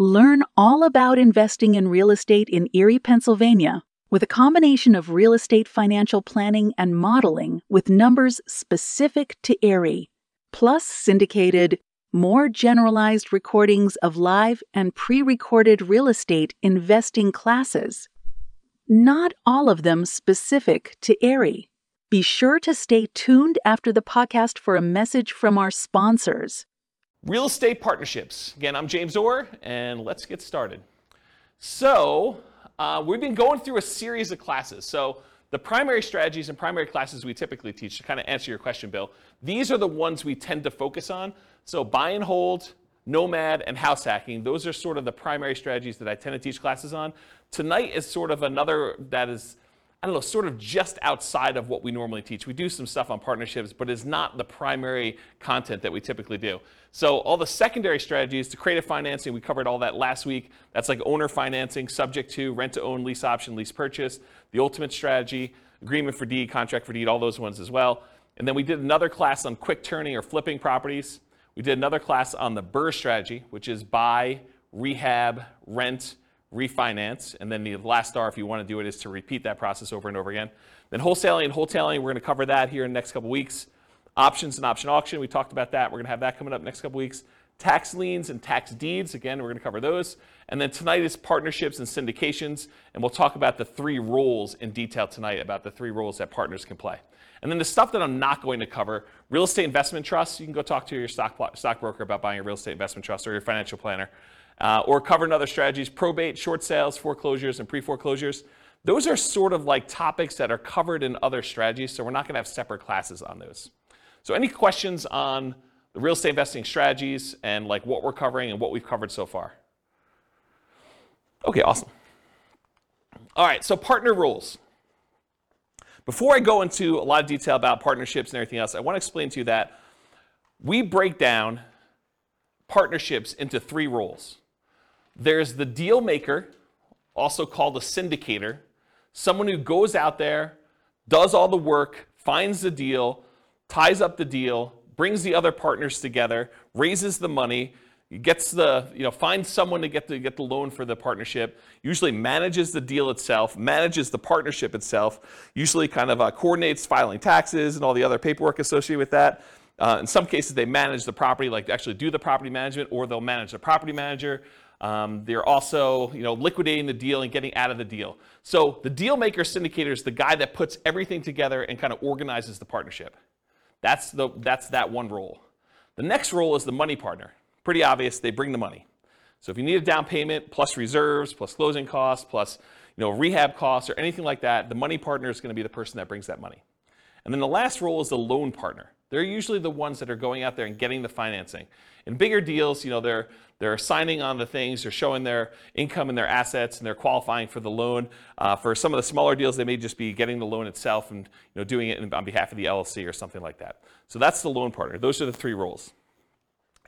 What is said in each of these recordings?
Learn all about investing in real estate in Erie, Pennsylvania, with a combination of real estate financial planning and modeling with numbers specific to Erie, plus syndicated, more generalized recordings of live and pre recorded real estate investing classes. Not all of them specific to Erie. Be sure to stay tuned after the podcast for a message from our sponsors. Real estate partnerships. Again, I'm James Orr, and let's get started. So, uh, we've been going through a series of classes. So, the primary strategies and primary classes we typically teach, to kind of answer your question, Bill, these are the ones we tend to focus on. So, buy and hold, nomad, and house hacking, those are sort of the primary strategies that I tend to teach classes on. Tonight is sort of another that is I don't know, sort of just outside of what we normally teach. We do some stuff on partnerships, but it's not the primary content that we typically do. So all the secondary strategies to creative financing, we covered all that last week. That's like owner financing, subject to rent to own, lease option, lease purchase, the ultimate strategy, agreement for deed, contract for deed, all those ones as well. And then we did another class on quick turning or flipping properties. We did another class on the BRRRR strategy, which is buy, rehab, rent, refinance, and then the last star, if you want to do it, is to repeat that process over and over again. Then wholesaling and wholetailing, we're going to cover that here in the next couple weeks. Options and option auction, we talked about that. We're going to have that coming up next couple weeks. Tax liens and tax deeds, again, we're going to cover those. And then tonight is partnerships and syndications, and we'll talk about the three roles in detail tonight, about the three roles that partners can play. And then the stuff that I'm not going to cover, real estate investment trusts, you can go talk to your stock, stockbroker about buying a real estate investment trust or your financial planner uh, or covering other strategies, probate, short sales, foreclosures, and pre foreclosures. Those are sort of like topics that are covered in other strategies, so we're not going to have separate classes on those. So, any questions on the real estate investing strategies and like what we're covering and what we've covered so far? Okay, awesome. All right, so partner rules. Before I go into a lot of detail about partnerships and everything else, I want to explain to you that we break down partnerships into three roles. There's the deal maker, also called a syndicator, someone who goes out there, does all the work, finds the deal, ties up the deal, brings the other partners together, raises the money, gets the you know finds someone to get the get the loan for the partnership usually manages the deal itself manages the partnership itself usually kind of uh, coordinates filing taxes and all the other paperwork associated with that. Uh, in some cases they manage the property like actually do the property management or they'll manage the property manager um, they're also, you know, liquidating the deal and getting out of the deal. So the deal maker syndicator is the guy that puts everything together and kind of organizes the partnership. That's, the, that's that one role. The next role is the money partner. Pretty obvious, they bring the money. So if you need a down payment plus reserves, plus closing costs, plus you know, rehab costs or anything like that, the money partner is going to be the person that brings that money. And then the last role is the loan partner. They're usually the ones that are going out there and getting the financing. In bigger deals, you know, they're they're signing on the things, they're showing their income and their assets, and they're qualifying for the loan. Uh, for some of the smaller deals, they may just be getting the loan itself and you know doing it on behalf of the LLC or something like that. So that's the loan partner. Those are the three roles.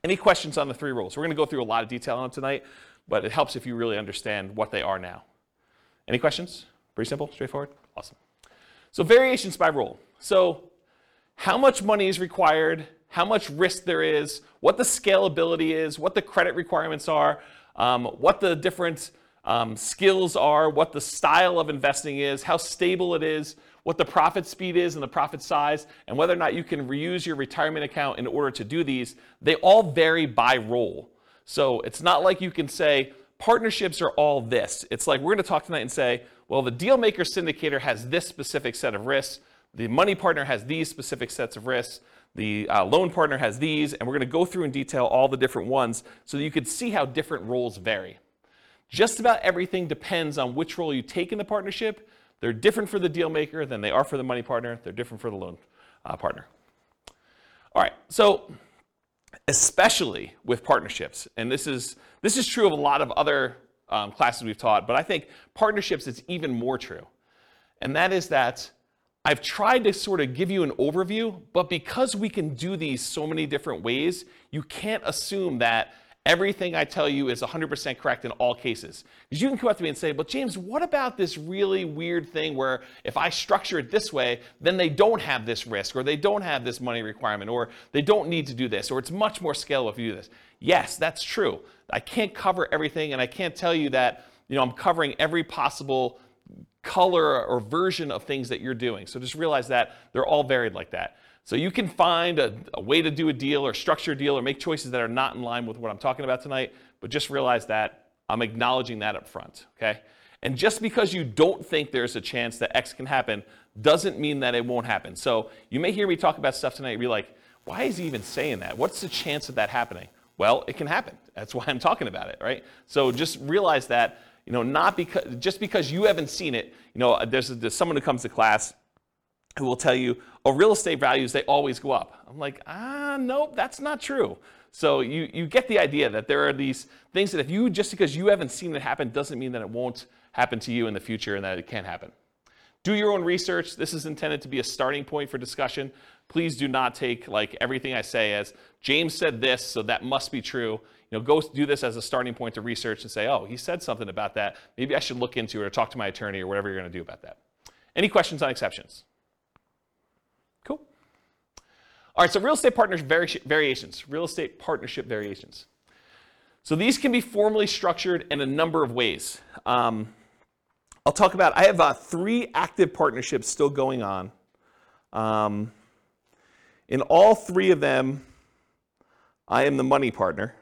Any questions on the three roles? We're going to go through a lot of detail on them tonight, but it helps if you really understand what they are now. Any questions? Pretty simple, straightforward. Awesome. So variations by role. So how much money is required, how much risk there is, what the scalability is, what the credit requirements are, um, what the different um, skills are, what the style of investing is, how stable it is, what the profit speed is and the profit size, and whether or not you can reuse your retirement account in order to do these, they all vary by role. So it's not like you can say partnerships are all this. It's like we're going to talk tonight and say, well, the deal maker syndicator has this specific set of risks. The money partner has these specific sets of risks. The uh, loan partner has these, and we're going to go through in detail all the different ones so that you can see how different roles vary. Just about everything depends on which role you take in the partnership. They're different for the deal maker than they are for the money partner. They're different for the loan uh, partner. All right, so especially with partnerships, and this is this is true of a lot of other um, classes we've taught, but I think partnerships it's even more true. And that is that I've tried to sort of give you an overview, but because we can do these so many different ways, you can't assume that everything I tell you is 100% correct in all cases. Because you can come up to me and say, but James, what about this really weird thing where if I structure it this way, then they don't have this risk, or they don't have this money requirement, or they don't need to do this, or it's much more scalable if you do this. Yes, that's true. I can't cover everything, and I can't tell you that you know I'm covering every possible color or version of things that you're doing. So just realize that they're all varied like that. So you can find a, a, way to do a deal or structure a deal or make choices that are not in line with what I'm talking about tonight, but just realize that I'm acknowledging that up front, okay? And just because you don't think there's a chance that X can happen doesn't mean that it won't happen. So you may hear me talk about stuff tonight and be like, why is he even saying that? What's the chance of that happening? Well, it can happen. That's why I'm talking about it, right? So just realize that, you know, not because just because you haven't seen it, you know, there's, there's someone who comes to class who will tell you, oh, real estate values, they always go up. I'm like, ah, nope, that's not true. So you, you get the idea that there are these things that if you, just because you haven't seen it happen, doesn't mean that it won't happen to you in the future and that it can't happen. Do your own research. This is intended to be a starting point for discussion. Please do not take like everything I say as James said this, so that must be true. You know, go do this as a starting point to research and say, oh, he said something about that. Maybe I should look into it or talk to my attorney or whatever you're going to do about that. Any questions on exceptions? Cool. All right, so real estate partnership vari- variations, real estate partnership variations. So these can be formally structured in a number of ways. Um, I'll talk about, I have uh, three active partnerships still going on. Um, in all three of them, I am the money partner.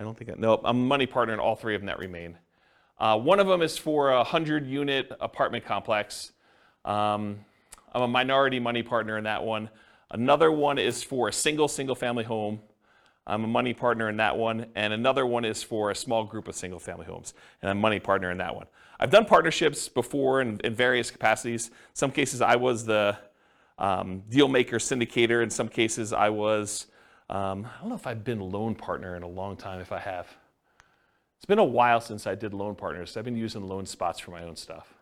I don't think I, no, I'm a money partner in all three of them that remain. Uh, one of them is for a 100 unit apartment complex. Um, I'm a minority money partner in that one. Another one is for a single, single family home. I'm a money partner in that one. And another one is for a small group of single family homes. And I'm a money partner in that one. I've done partnerships before in, in various capacities. In some cases, I was the um, deal maker syndicator. In some cases, I was, um, I don't know if I've been loan partner in a long time, if I have. It's been a while since I did loan partners. I've been using loan spots for my own stuff.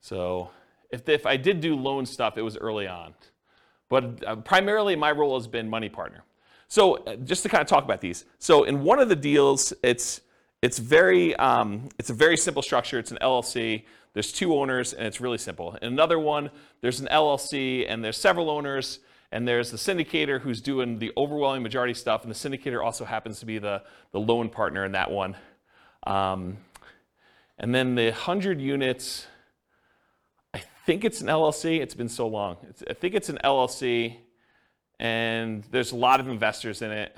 So if, if I did do loan stuff, it was early on. But uh, primarily, my role has been money partner. So uh, just to kind of talk about these. So in one of the deals, it's it's very um, it's a very simple structure. It's an LLC. There's two owners, and it's really simple. In another one, there's an LLC, and there's several owners, and there's the syndicator who's doing the overwhelming majority stuff, and the syndicator also happens to be the the loan partner in that one. Um, and then the 100 units I think it's an LLC. It's been so long. It's, I think it's an LLC, and there's a lot of investors in it.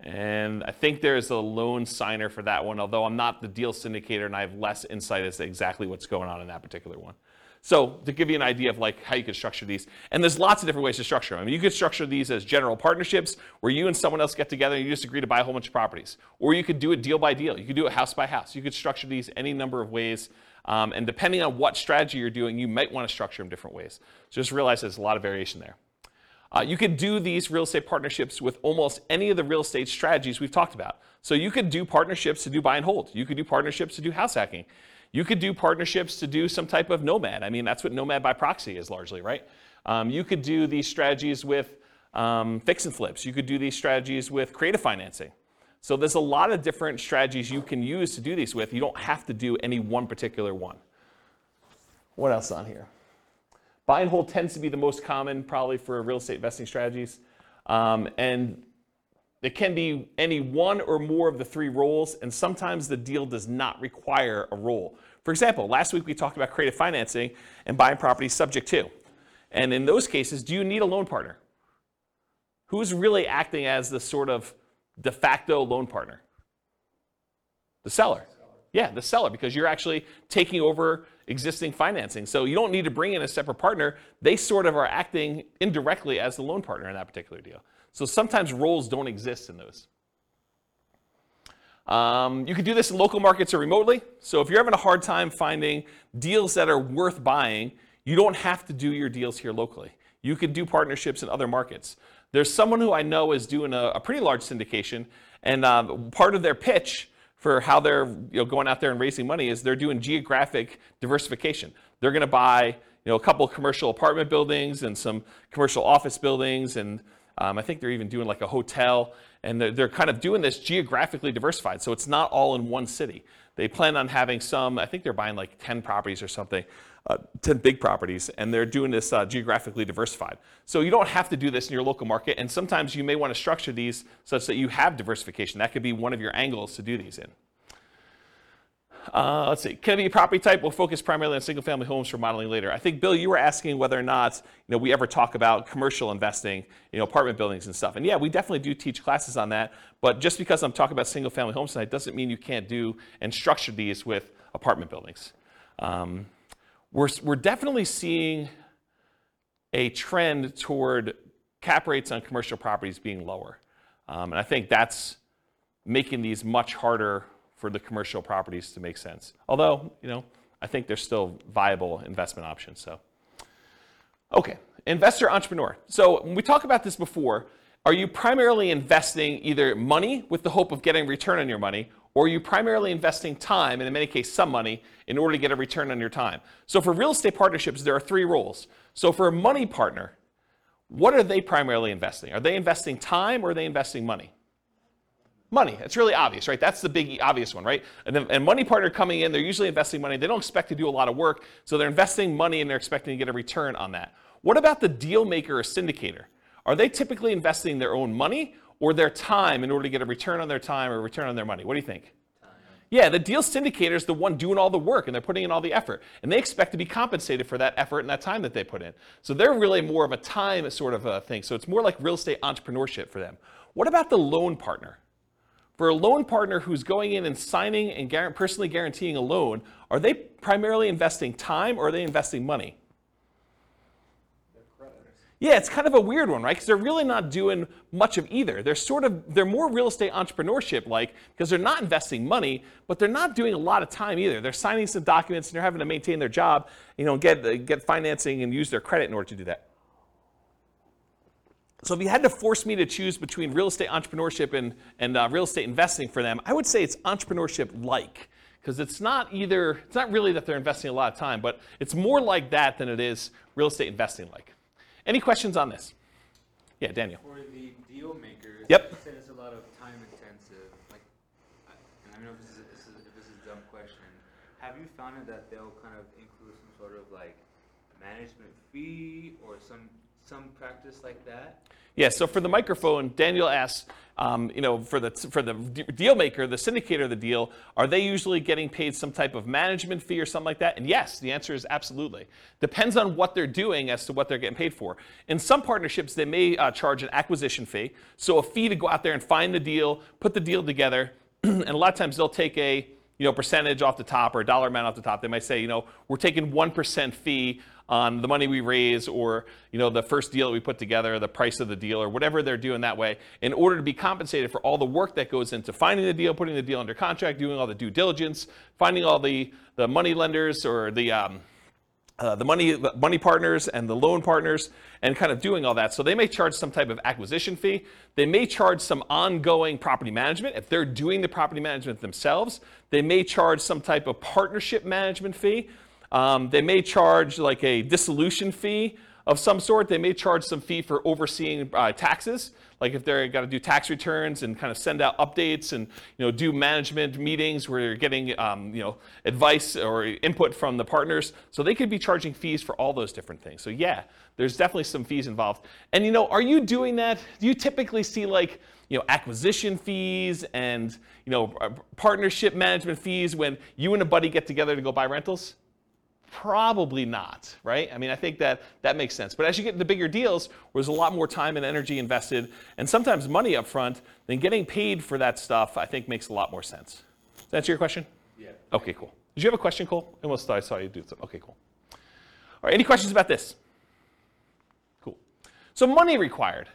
And I think there's a loan signer for that one, although I'm not the deal syndicator and I have less insight as to exactly what's going on in that particular one. So to give you an idea of like how you could structure these, and there's lots of different ways to structure them. I mean, you could structure these as general partnerships where you and someone else get together and you just agree to buy a whole bunch of properties. Or you could do it deal by deal. You could do it house by house. You could structure these any number of ways um, and depending on what strategy you're doing, you might want to structure them different ways. So just realize there's a lot of variation there. Uh, you could do these real estate partnerships with almost any of the real estate strategies we've talked about. So you could do partnerships to do buy and hold. You could do partnerships to do house hacking. You could do partnerships to do some type of nomad. I mean, that's what nomad by proxy is largely, right? Um, you could do these strategies with um, fix and flips. You could do these strategies with creative financing. So there's a lot of different strategies you can use to do these with. You don't have to do any one particular one. What else on here? Buy and hold tends to be the most common probably for real estate investing strategies. Um, and it can be any one or more of the three roles, and sometimes the deal does not require a role. For example, last week we talked about creative financing and buying properties subject to. And in those cases, do you need a loan partner? Who's really acting as the sort of de facto loan partner? The seller. Yeah, the seller, because you're actually taking over existing financing. So you don't need to bring in a separate partner. They sort of are acting indirectly as the loan partner in that particular deal. So sometimes roles don't exist in those. Um, you can do this in local markets or remotely. So if you're having a hard time finding deals that are worth buying, you don't have to do your deals here locally. You can do partnerships in other markets. There's someone who I know is doing a, a pretty large syndication, and um, part of their pitch for how they're you know, going out there and raising money is they're doing geographic diversification. They're going to buy you know, a couple commercial apartment buildings and some commercial office buildings, and um, I think they're even doing like a hotel. And they're, they're kind of doing this geographically diversified, so it's not all in one city. They plan on having some, I think they're buying like 10 properties or something, uh, 10 big properties, and they're doing this uh, geographically diversified. So you don't have to do this in your local market, and sometimes you may want to structure these such that you have diversification. That could be one of your angles to do these in. Uh, let's see. Can it be a property type? We'll focus primarily on single-family homes for modeling later. I think Bill, you were asking whether or not you know we ever talk about commercial investing, you know, apartment buildings and stuff. And yeah, we definitely do teach classes on that. But just because I'm talking about single-family homes tonight doesn't mean you can't do and structure these with apartment buildings. Um, we're we're definitely seeing a trend toward cap rates on commercial properties being lower, um, and I think that's making these much harder for the commercial properties to make sense. Although, you know, I think they're still viable investment options. So, okay, investor entrepreneur. So when we talk about this before, are you primarily investing either money with the hope of getting return on your money, or are you primarily investing time, and in many cases some money, in order to get a return on your time? So for real estate partnerships, there are three roles. So for a money partner, what are they primarily investing? Are they investing time or are they investing money? Money. It's really obvious, right? That's the big obvious one, right? And, then, and money partner coming in, they're usually investing money. They don't expect to do a lot of work, so they're investing money and they're expecting to get a return on that. What about the deal maker or syndicator? Are they typically investing their own money or their time in order to get a return on their time or a return on their money? What do you think? Yeah, the deal syndicator is the one doing all the work and they're putting in all the effort. And they expect to be compensated for that effort and that time that they put in. So they're really more of a time sort of a thing. So it's more like real estate entrepreneurship for them. What about the loan partner? For a loan partner who's going in and signing and personally guaranteeing a loan, are they primarily investing time or are they investing money? Yeah, it's kind of a weird one, right? Because they're really not doing much of either. They're sort of they're more real estate entrepreneurship like because they're not investing money, but they're not doing a lot of time either. They're signing some documents and they're having to maintain their job, you know, get get financing and use their credit in order to do that. So if you had to force me to choose between real estate entrepreneurship and, and uh, real estate investing for them, I would say it's entrepreneurship-like because it's not either, it's not really that they're investing a lot of time, but it's more like that than it is real estate investing like. Any questions on this? Yeah, Daniel. For the deal makers, Yep. you said it's a lot of time intensive. Like, I- and I don't know if this is, this is, if this is a dumb question. Have you found that they'll kind of include some sort of like management fee or some some practice like that? Yeah, so for the microphone, Daniel asks, um, you know, for the for the deal maker, the syndicator of the deal, are they usually getting paid some type of management fee or something like that? And yes, the answer is absolutely. Depends on what they're doing as to what they're getting paid for. In some partnerships, they may uh, charge an acquisition fee, so a fee to go out there and find the deal, put the deal together, and a lot of times they'll take a you know percentage off the top or a dollar amount off the top. They might say, you know, we're taking one percent fee on the money we raise or you know the first deal that we put together the price of the deal or whatever they're doing that way in order to be compensated for all the work that goes into finding the deal putting the deal under contract doing all the due diligence finding all the, the money lenders or the um, uh, the money money partners and the loan partners and kind of doing all that. So they may charge some type of acquisition fee. They may charge some ongoing property management. If they're doing the property management themselves they may charge some type of partnership management fee um, they may charge like a dissolution fee of some sort. They may charge some fee for overseeing uh, taxes, like if they're got to do tax returns and kind of send out updates and you know do management meetings where you're getting um, you know advice or input from the partners. So they could be charging fees for all those different things. So yeah, there's definitely some fees involved. And you know, are you doing that? Do you typically see like you know acquisition fees and you know uh, partnership management fees when you and a buddy get together to go buy rentals? Probably not, right? I mean, I think that that makes sense. But as you get into bigger deals, where there's a lot more time and energy invested, and sometimes money up front, then getting paid for that stuff, I think makes a lot more sense. Does that answer your question? Yeah. Okay, cool. Did you have a question, Cole? Almost thought I saw you do something. Okay, cool. All right, any questions about this? Cool. So money required.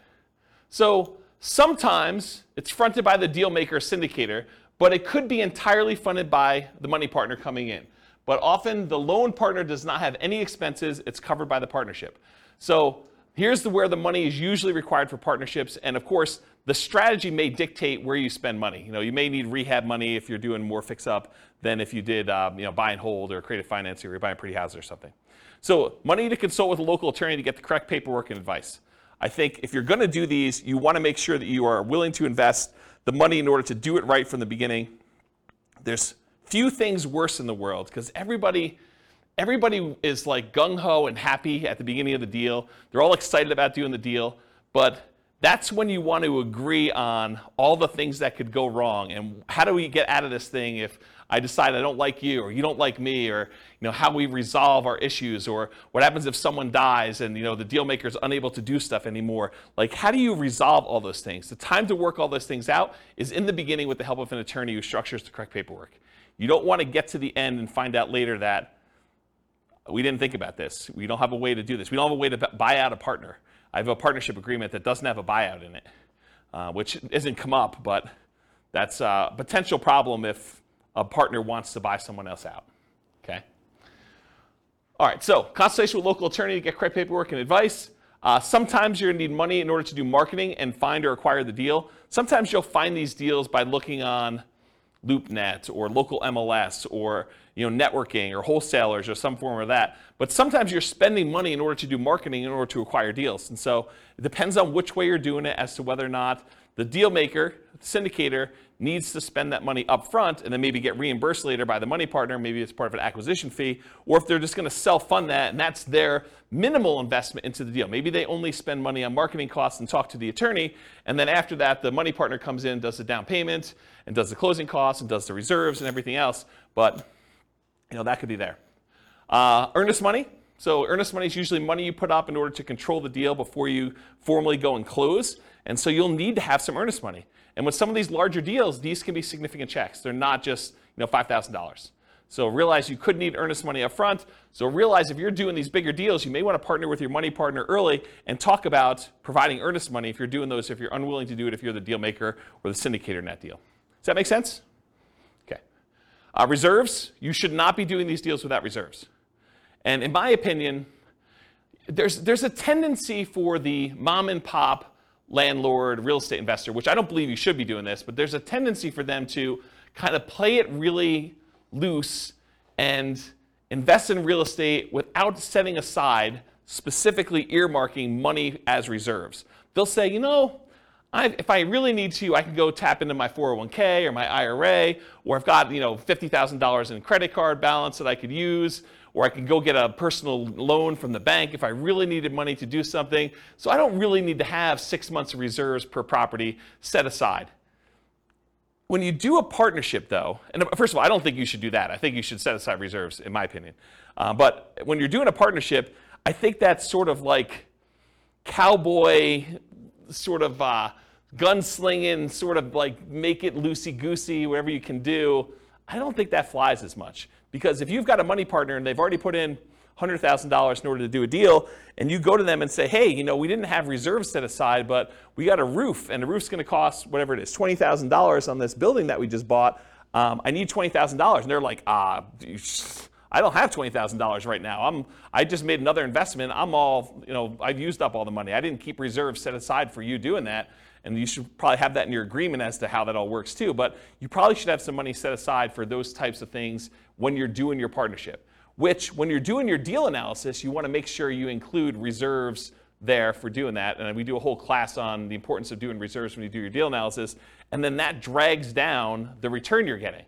So sometimes it's fronted by the deal maker syndicator, but it could be entirely funded by the money partner coming in but often the loan partner does not have any expenses, it's covered by the partnership. So here's the, where the money is usually required for partnerships. And of course, the strategy may dictate where you spend money. You know, you may need rehab money if you're doing more fix up than if you did, um, you know, buy and hold or creative financing or you're buying pretty houses or something. So, money to consult with a local attorney to get the correct paperwork and advice. I think if you're going to do these, you want to make sure that you are willing to invest the money in order to do it right from the beginning. There's few things worse in the world because everybody everybody is like gung ho and happy at the beginning of the deal. They're all excited about doing the deal, but that's when you want to agree on all the things that could go wrong and how do we get out of this thing if I decide I don't like you or you don't like me or you know how we resolve our issues or what happens if someone dies and you know the deal maker is unable to do stuff anymore. Like how do you resolve all those things? The time to work all those things out is in the beginning with the help of an attorney who structures the correct paperwork. You don't want to get to the end and find out later that we didn't think about this. We don't have a way to do this. We don't have a way to buy out a partner. I have a partnership agreement that doesn't have a buyout in it uh, which isn't come up but that's a potential problem if a partner wants to buy someone else out. Okay? All right, so consultation with local attorney to get credit paperwork and advice. Uh, sometimes you're going to need money in order to do marketing and find or acquire the deal. Sometimes you'll find these deals by looking on LoopNet or local MLS or you know networking or wholesalers or some form of that. But sometimes you're spending money in order to do marketing in order to acquire deals. And so it depends on which way you're doing it as to whether or not the deal maker, the syndicator, needs to spend that money up front and then maybe get reimbursed later by the money partner, maybe it's part of an acquisition fee, or if they're just going to self fund that and that's their minimal investment into the deal. Maybe they only spend money on marketing costs and talk to the attorney, and then after that, the money partner comes in, does the down payment, and does the closing costs, and does the reserves and everything else. But you know that could be there. Uh, earnest money. So earnest money is usually money you put up in order to control the deal before you formally go and close. And so you'll need to have some earnest money. And with some of these larger deals, these can be significant checks. They're not just you know $5,000. So realize you could need earnest money up front. So realize if you're doing these bigger deals, you may want to partner with your money partner early and talk about providing earnest money if you're doing those, if you're unwilling to do it, if you're the deal maker or the syndicator in that deal. Does that make sense? Okay. Uh, reserves, you should not be doing these deals without reserves. And in my opinion, there's, there's a tendency for the mom and pop landlord, real estate investor, which I don't believe you should be doing this, but there's a tendency for them to kind of play it really loose and invest in real estate without setting aside, specifically earmarking money as reserves. They'll say, you know, i if I really need to, I can go tap into my 401k or my IRA, or I've got you know $50,000 in credit card balance that I could use, or I could go get a personal loan from the bank if I really needed money to do something. So I don't really need to have six months of reserves per property set aside. When you do a partnership, though, and first of all, I don't think you should do that. I think you should set aside reserves, in my opinion. Uh, but when you're doing a partnership, I think that's sort of like cowboy, sort of uh, gunslinging, sort of like make it loosey goosey, whatever you can do. I don't think that flies as much. Because if you've got a money partner and they've already put in $100,000 in order to do a deal, and you go to them and say, hey, you know, we didn't have reserves set aside, but we got a roof, and the roof's going to cost whatever it is, $20,000 on this building that we just bought. Um, I need $20,000. And they're like, ah, I don't have $20,000 right now. I'm, I just made another investment. I'm all, you know, I've used up all the money. I didn't keep reserves set aside for you doing that and you should probably have that in your agreement as to how that all works too. But you probably should have some money set aside for those types of things when you're doing your partnership. Which, when you're doing your deal analysis, you want to make sure you include reserves there for doing that. And we do a whole class on the importance of doing reserves when you do your deal analysis. And then that drags down the return you're getting,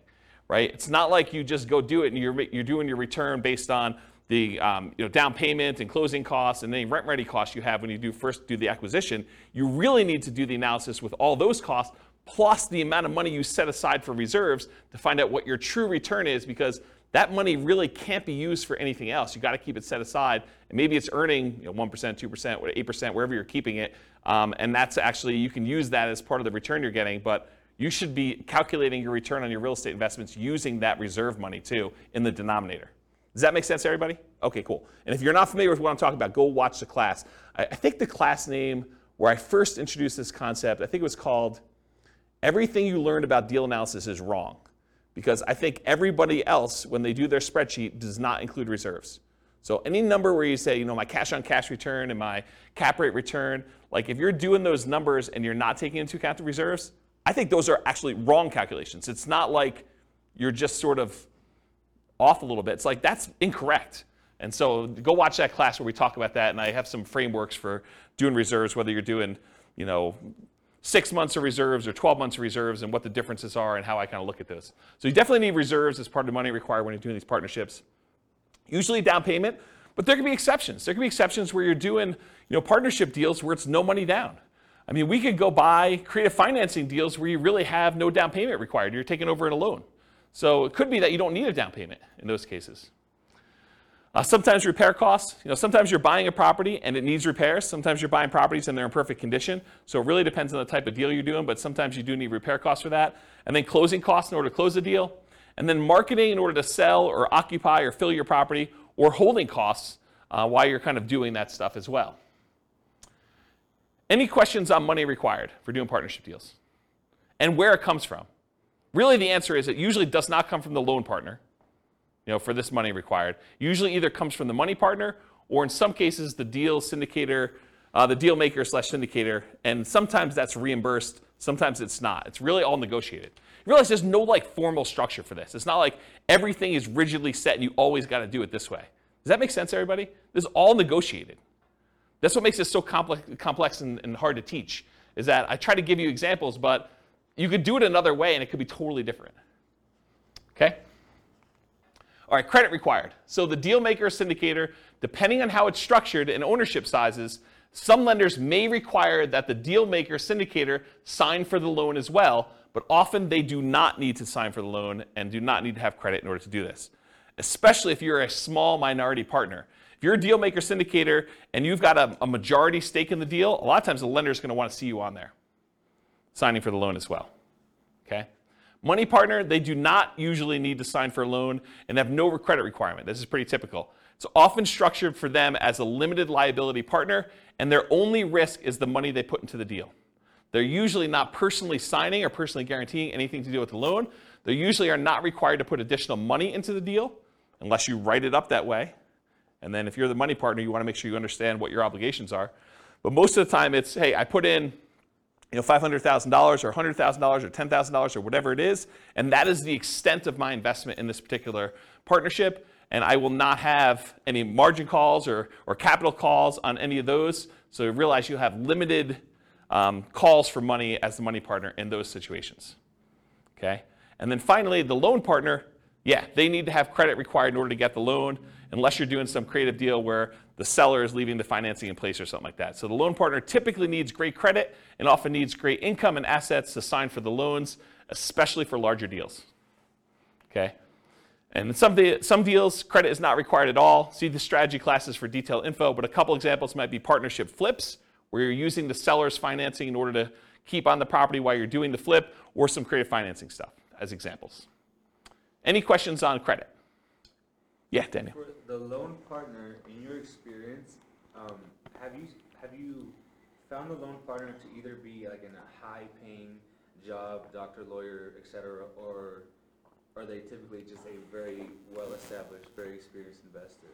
right? It's not like you just go do it and you're, you're doing your return based on the um, you know, down payment and closing costs and any rent ready costs you have when you do first do the acquisition, you really need to do the analysis with all those costs plus the amount of money you set aside for reserves to find out what your true return is because that money really can't be used for anything else. You got to keep it set aside, and maybe it's earning you know, 1%, 2%, 8%, wherever you're keeping it, um, and that's actually you can use that as part of the return you're getting. But you should be calculating your return on your real estate investments using that reserve money too in the denominator. Does that make sense everybody? Okay, cool. And if you're not familiar with what I'm talking about, go watch the class. I, I think the class name where I first introduced this concept, I think it was called Everything You Learned About Deal Analysis is Wrong. Because I think everybody else, when they do their spreadsheet, does not include reserves. So any number where you say, you know, my cash on cash return and my cap rate return, like if you're doing those numbers and you're not taking into account the reserves, I think those are actually wrong calculations. It's not like you're just sort of off a little bit. It's like that's incorrect. And so go watch that class where we talk about that, and I have some frameworks for doing reserves, whether you're doing, you know, six months of reserves or 12 months of reserves, and what the differences are, and how I kind of look at those. So you definitely need reserves as part of the money required when you're doing these partnerships. Usually down payment, but there can be exceptions. There can be exceptions where you're doing, you know, partnership deals where it's no money down. I mean, we could go buy creative financing deals where you really have no down payment required. You're taking over in a loan. So it could be that you don't need a down payment in those cases. Uh, sometimes repair costs. You know, sometimes you're buying a property and it needs repairs. Sometimes you're buying properties and they're in perfect condition. So it really depends on the type of deal you're doing, but sometimes you do need repair costs for that. And then closing costs in order to close the deal. And then marketing in order to sell or occupy or fill your property, or holding costs uh, while you're kind of doing that stuff as well. Any questions on money required for doing partnership deals? And where it comes from? Really, the answer is it usually does not come from the loan partner you know, for this money required. Usually either comes from the money partner or in some cases the deal syndicator, uh, the deal maker slash syndicator, and sometimes that's reimbursed, sometimes it's not. It's really all negotiated. You realize there's no like formal structure for this. It's not like everything is rigidly set and you always got to do it this way. Does that make sense, everybody? This is all negotiated. That's what makes it so complex, complex and, and hard to teach. Is that I try to give you examples, but you could do it another way and it could be totally different. Okay? All right, credit required. So the deal maker syndicator, depending on how it's structured and ownership sizes, some lenders may require that the deal maker syndicator sign for the loan as well, but often they do not need to sign for the loan and do not need to have credit in order to do this, especially if you're a small minority partner. If you're a deal maker syndicator and you've got a, a majority stake in the deal, a lot of times the lender is going to want to see you on there, signing for the loan as well. Okay? Money partner, they do not usually need to sign for a loan and have no credit requirement. This is pretty typical. It's often structured for them as a limited liability partner, and their only risk is the money they put into the deal. They're usually not personally signing or personally guaranteeing anything to do with the loan. They usually are not required to put additional money into the deal unless you write it up that way. And then if you're the money partner, you want to make sure you understand what your obligations are. But most of the time, it's hey, I put in you know, $500,000 or $100,000 or $10,000 or whatever it is. And that is the extent of my investment in this particular partnership. And I will not have any margin calls or, or capital calls on any of those. So realize you have limited um, calls for money as the money partner in those situations. Okay? And then finally, the loan partner, yeah, they need to have credit required in order to get the loan, unless you're doing some creative deal where the seller is leaving the financing in place or something like that. So the loan partner typically needs great credit and often needs great income and assets to sign for the loans, especially for larger deals. Okay? And in some, de- some deals, credit is not required at all. See the strategy classes for detailed info, but a couple examples might be partnership flips, where you're using the seller's financing in order to keep on the property while you're doing the flip, or some creative financing stuff as examples. Any questions on credit? Yeah, Daniel. For the loan partner, in your experience, um, have you have you found the loan partner to either be like in a high-paying job, doctor, lawyer, etc., or are they typically just a very well-established, very experienced investor?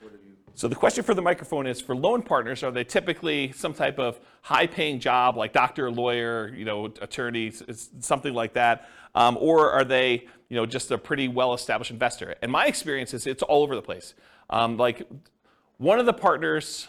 What have you? So the question for the microphone is: for loan partners, are they typically some type of high-paying job, like doctor, lawyer, you know, attorney, something like that, um, or are they, you know, just a pretty well-established investor? And my experience is it's all over the place. Um, like one of the partners,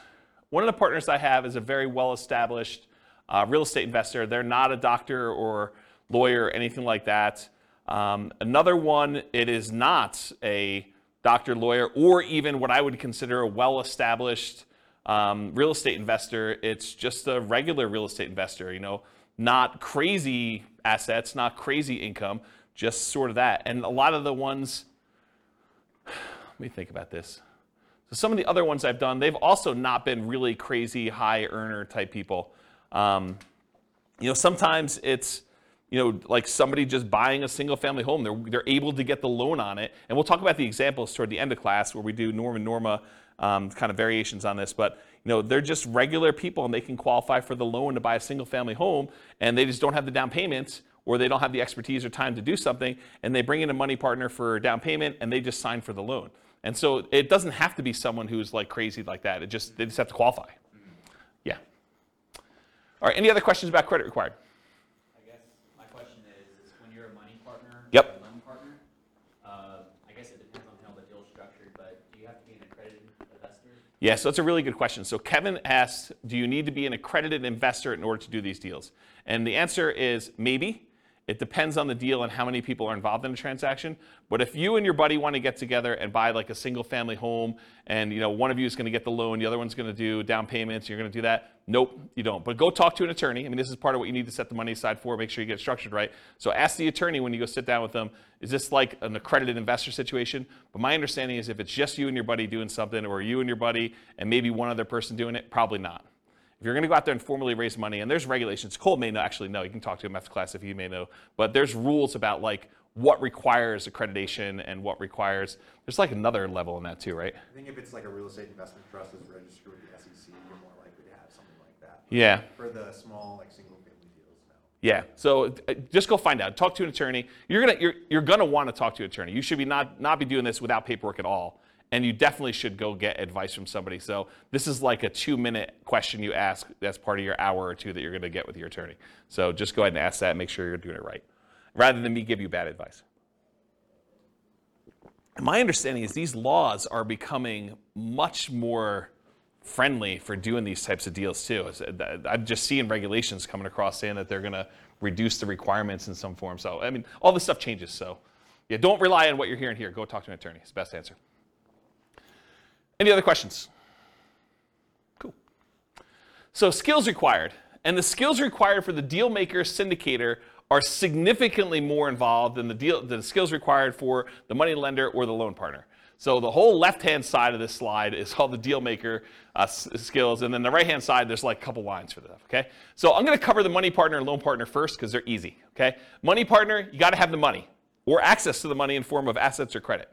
one of the partners I have is a very well-established uh, real estate investor. They're not a doctor or lawyer or anything like that. Um, another one, it is not a doctor, lawyer, or even what I would consider a well-established um, real estate investor. It's just a regular real estate investor. You know, not crazy assets, not crazy income, just sort of that. And a lot of the ones, let me think about this. So some of the other ones I've done, they've also not been really crazy high earner type people. Um, you know, sometimes it's, you know, like somebody just buying a single family home. They're, they're able to get the loan on it. And we'll talk about the examples toward the end of class where we do Norm and Norma um, kind of variations on this. But you know, they're just regular people and they can qualify for the loan to buy a single family home and they just don't have the down payments or they don't have the expertise or time to do something and they bring in a money partner for down payment and they just sign for the loan. And so it doesn't have to be someone who's like crazy like that. It just they just have to qualify. Yeah. All right. Any other questions about credit required? I guess my question is, is when you're a money partner Yep. or a loan partner, uh, I guess it depends on how the deal's structured, but do you have to be an accredited investor? Yeah, so that's a really good question. So Kevin asked, do you need to be an accredited investor in order to do these deals? And the answer is maybe. It depends on the deal and how many people are involved in the transaction. But if you and your buddy want to get together and buy like a single family home and you know one of you is going to get the loan, the other one's going to do down payments, you're going to do that. Nope, you don't. But go talk to an attorney. I mean, this is part of what you need to set the money aside for, make sure you get structured right. So ask the attorney when you go sit down with them, is this like an accredited investor situation? But my understanding is if it's just you and your buddy doing something or you and your buddy and maybe one other person doing it, probably not. If you're going to go out there and formally raise money, and there's regulations, Cole may know, actually know, you can talk to him after class if you may know, but there's rules about like what requires accreditation and what requires, there's like another level in that too, right? I think if it's like a real estate investment trust that's registered with the SEC, you're more likely to have something like that. Yeah. For the small, like, single family deals, no. Yeah. So uh, just go find out. Talk to an attorney. You're gonna you're, you're gonna want to talk to an attorney. You should be not not be doing this without paperwork at all. And you definitely should go get advice from somebody. So this is like a two minute question you ask as part of your hour or two that you're gonna get with your attorney. So just go ahead and ask that. And make sure you're doing it right, rather than me give you bad advice. My understanding is these laws are becoming much more friendly for doing these types of deals too. Uh, I'm just seeing regulations coming across saying that they're going to reduce the requirements in some form. So I mean, all this stuff changes. So yeah, don't rely on what you're hearing here. Go talk to an attorney. It's the best answer. Any other questions? Cool. So skills required. And the skills required for the deal maker syndicator are significantly more involved than the deal the skills required for the money lender or the loan partner. So the whole left-hand side of this slide is all the deal maker uh, skills, and then the right-hand side there's like a couple lines for that. Okay, so I'm going to cover the money partner and loan partner first because they're easy. Okay, money partner, you got to have the money or access to the money in form of assets or credit.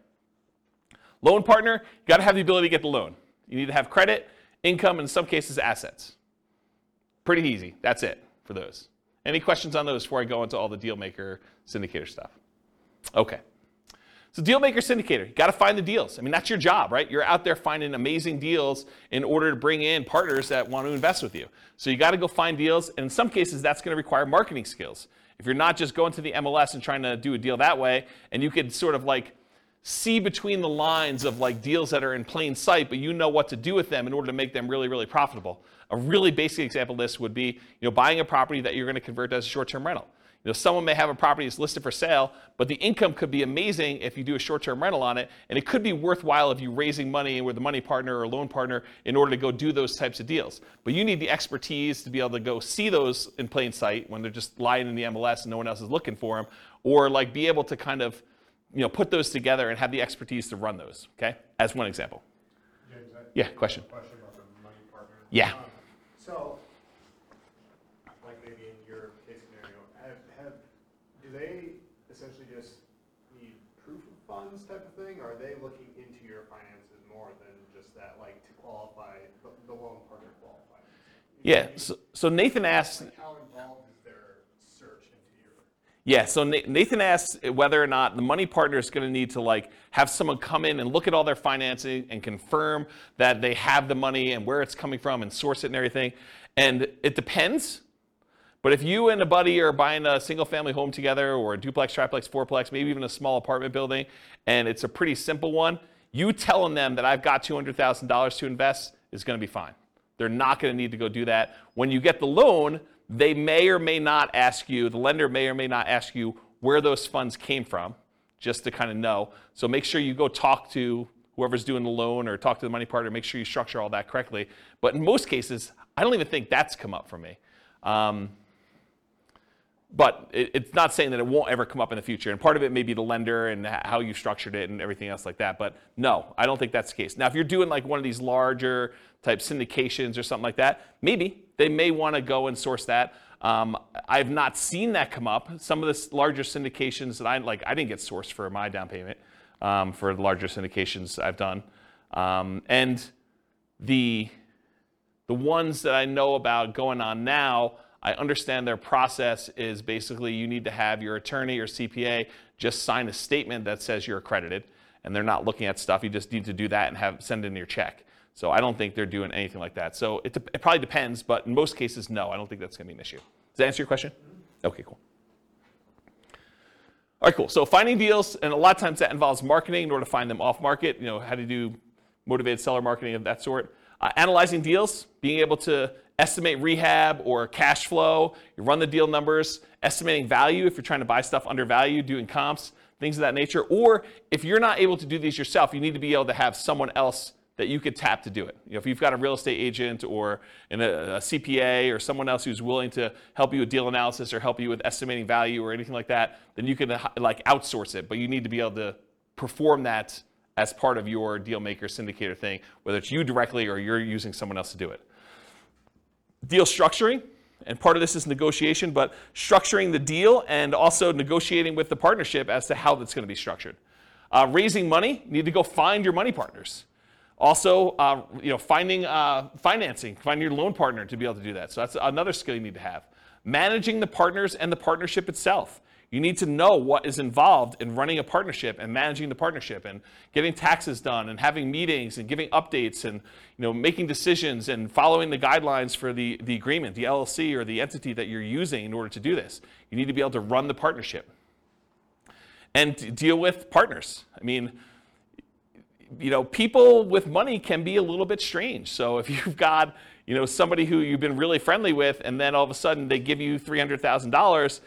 Loan partner, you got to have the ability to get the loan. You need to have credit, income, and in some cases assets. Pretty easy. That's it for those. Any questions on those before I go into all the deal maker syndicator stuff? Okay. So deal maker syndicator, you got to find the deals. I mean, that's your job, right? You're out there finding amazing deals in order to bring in partners that want to invest with you. So you got to go find deals, and in some cases, that's going to require marketing skills. If you're not just going to the MLS and trying to do a deal that way, and you could sort of like see between the lines of like deals that are in plain sight, but you know what to do with them in order to make them really, really profitable. A really basic example of this would be, you know, buying a property that you're going to convert as a short-term rental. You know, someone may have a property that's listed for sale, but the income could be amazing if you do a short-term rental on it, and it could be worthwhile if you raising money with a money partner or a loan partner in order to go do those types of deals. But you need the expertise to be able to go see those in plain sight when they're just lying in the MLS and no one else is looking for them, or like be able to kind of, you know, put those together and have the expertise to run those. Okay, as one example. James, Yeah, question. Question about the money partner. Yeah. Um, So, like maybe in your case scenario, have, have, do they essentially just need proof of funds type of thing? Or are they looking into your finances more than just that, like to qualify, the, the loan partner qualifies? Yeah. So, so Nathan asked. Like how involved is their search into your? Yeah, so Nathan asks whether or not the money partner is going to need to like have someone come in and look at all their financing and confirm that they have the money and where it's coming from and source it and everything. And it depends. But if you and a buddy are buying a single family home together or a duplex, triplex, fourplex, maybe even a small apartment building, and it's a pretty simple one, you telling them that I've got $200,000 to invest is going to be fine. They're not going to need to go do that. When you get the loan, they may or may not ask you, the lender may or may not ask you where those funds came from, just to kind of know. So make sure you go talk to whoever's doing the loan or talk to the money partner, make sure you structure all that correctly. But in most cases, I don't even think that's come up for me. Um, but it, it's not saying that it won't ever come up in the future. And part of it may be the lender and how you structured it and everything else like that. But no, I don't think that's the case. Now, if you're doing like one of these larger type syndications or something like that, maybe they may want to go and source that. Um, I've not seen that come up. Some of the larger syndications that I like, I didn't get sourced for my down payment um, for the larger syndications I've done. Um, and the the ones that I know about going on now, I understand their process is basically you need to have your attorney or CPA just sign a statement that says you're accredited. and they're not looking at stuff. You just need to do that and have send in your check. So I don't think they're doing anything like that. So it, it probably depends, but in most cases, no, I don't think that's going to be an issue. Does that answer your question? Okay, cool. All right, cool. So finding deals, and a lot of times that involves marketing in order to find them off market. You know, how to do motivated seller marketing of that sort. Uh, analyzing deals, being able to estimate rehab or cash flow, you run the deal numbers, estimating value if you're trying to buy stuff under value, doing comps, things of that nature. Or if you're not able to do these yourself, you need to be able to have someone else that you could tap to do it. You know, if you've got a real estate agent or a, a CPA or someone else who's willing to help you with deal analysis or help you with estimating value or anything like that, then you can uh, like outsource it. But you need to be able to perform that as part of your deal maker syndicator thing, whether it's you directly or you're using someone else to do it. Deal structuring, and part of this is negotiation, but structuring the deal and also negotiating with the partnership as to how that's going to be structured. Uh, raising money, you need to go find your money partners. Also, uh, you know, finding uh, financing, finding your loan partner to be able to do that. So that's another skill you need to have. Managing the partners and the partnership itself. You need to know what is involved in running a partnership and managing the partnership and getting taxes done and having meetings and giving updates and you know making decisions and following the guidelines for the, the agreement, the LLC or the entity that you're using in order to do this. You need to be able to run the partnership and deal with partners. I mean, you know, people with money can be a little bit strange. So if you've got, you know, somebody who you've been really friendly with, and then all of a sudden they give you three hundred thousand um, dollars,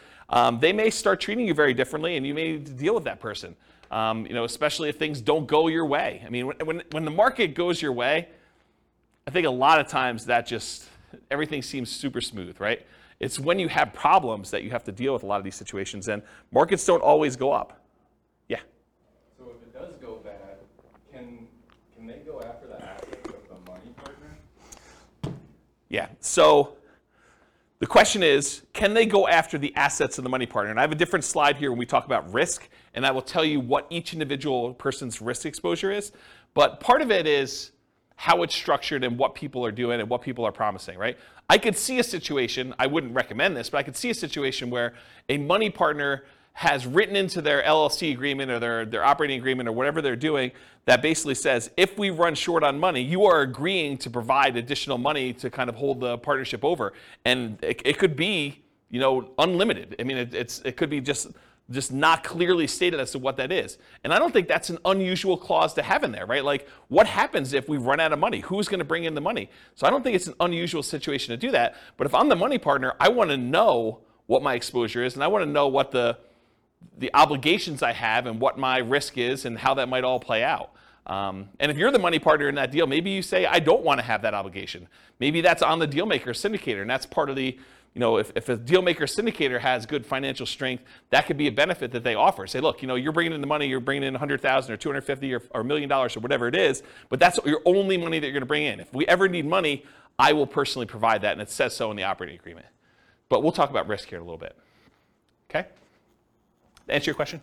they may start treating you very differently, and you may need to deal with that person. Um, you know, especially if things don't go your way. I mean, when, when when the market goes your way, I think a lot of times that just everything seems super smooth, right? It's when you have problems that you have to deal with a lot of these situations, and markets don't always go up. Yeah. So if it does go bad, can, can they go after the assets of the money partner? Yeah. So the question is, can they go after the assets of the money partner? And I have a different slide here when we talk about risk, and I will tell you what each individual person's risk exposure is. But part of it is how it's structured and what people are doing and what people are promising, right? I could see a situation, I wouldn't recommend this, but I could see a situation where a money partner has written into their LLC agreement or their, their operating agreement or whatever they're doing that basically says if we run short on money, you are agreeing to provide additional money to kind of hold the partnership over. And it, it could be, you know, unlimited. I mean, it, it's, it could be just just not clearly stated as to what that is. And I don't think that's an unusual clause to have in there, right? Like, what happens if we run out of money? Who's going to bring in the money? So I don't think it's an unusual situation to do that. But if I'm the money partner, I want to know what my exposure is, and I want to know what the the obligations I have and what my risk is and how that might all play out. Um, and if you're the money partner in that deal, maybe you say, I don't want to have that obligation. Maybe that's on the deal maker syndicator, and that's part of the you know, if, if a dealmaker syndicator has good financial strength, that could be a benefit that they offer. Say, look, you know, you're bringing in the money, you're bringing in 100,000 or 250 or, or a million dollars or whatever it is, but that's your only money that you're going to bring in. If we ever need money, I will personally provide that, and it says so in the operating agreement. But we'll talk about risk here in a little bit. Okay? Answer your question?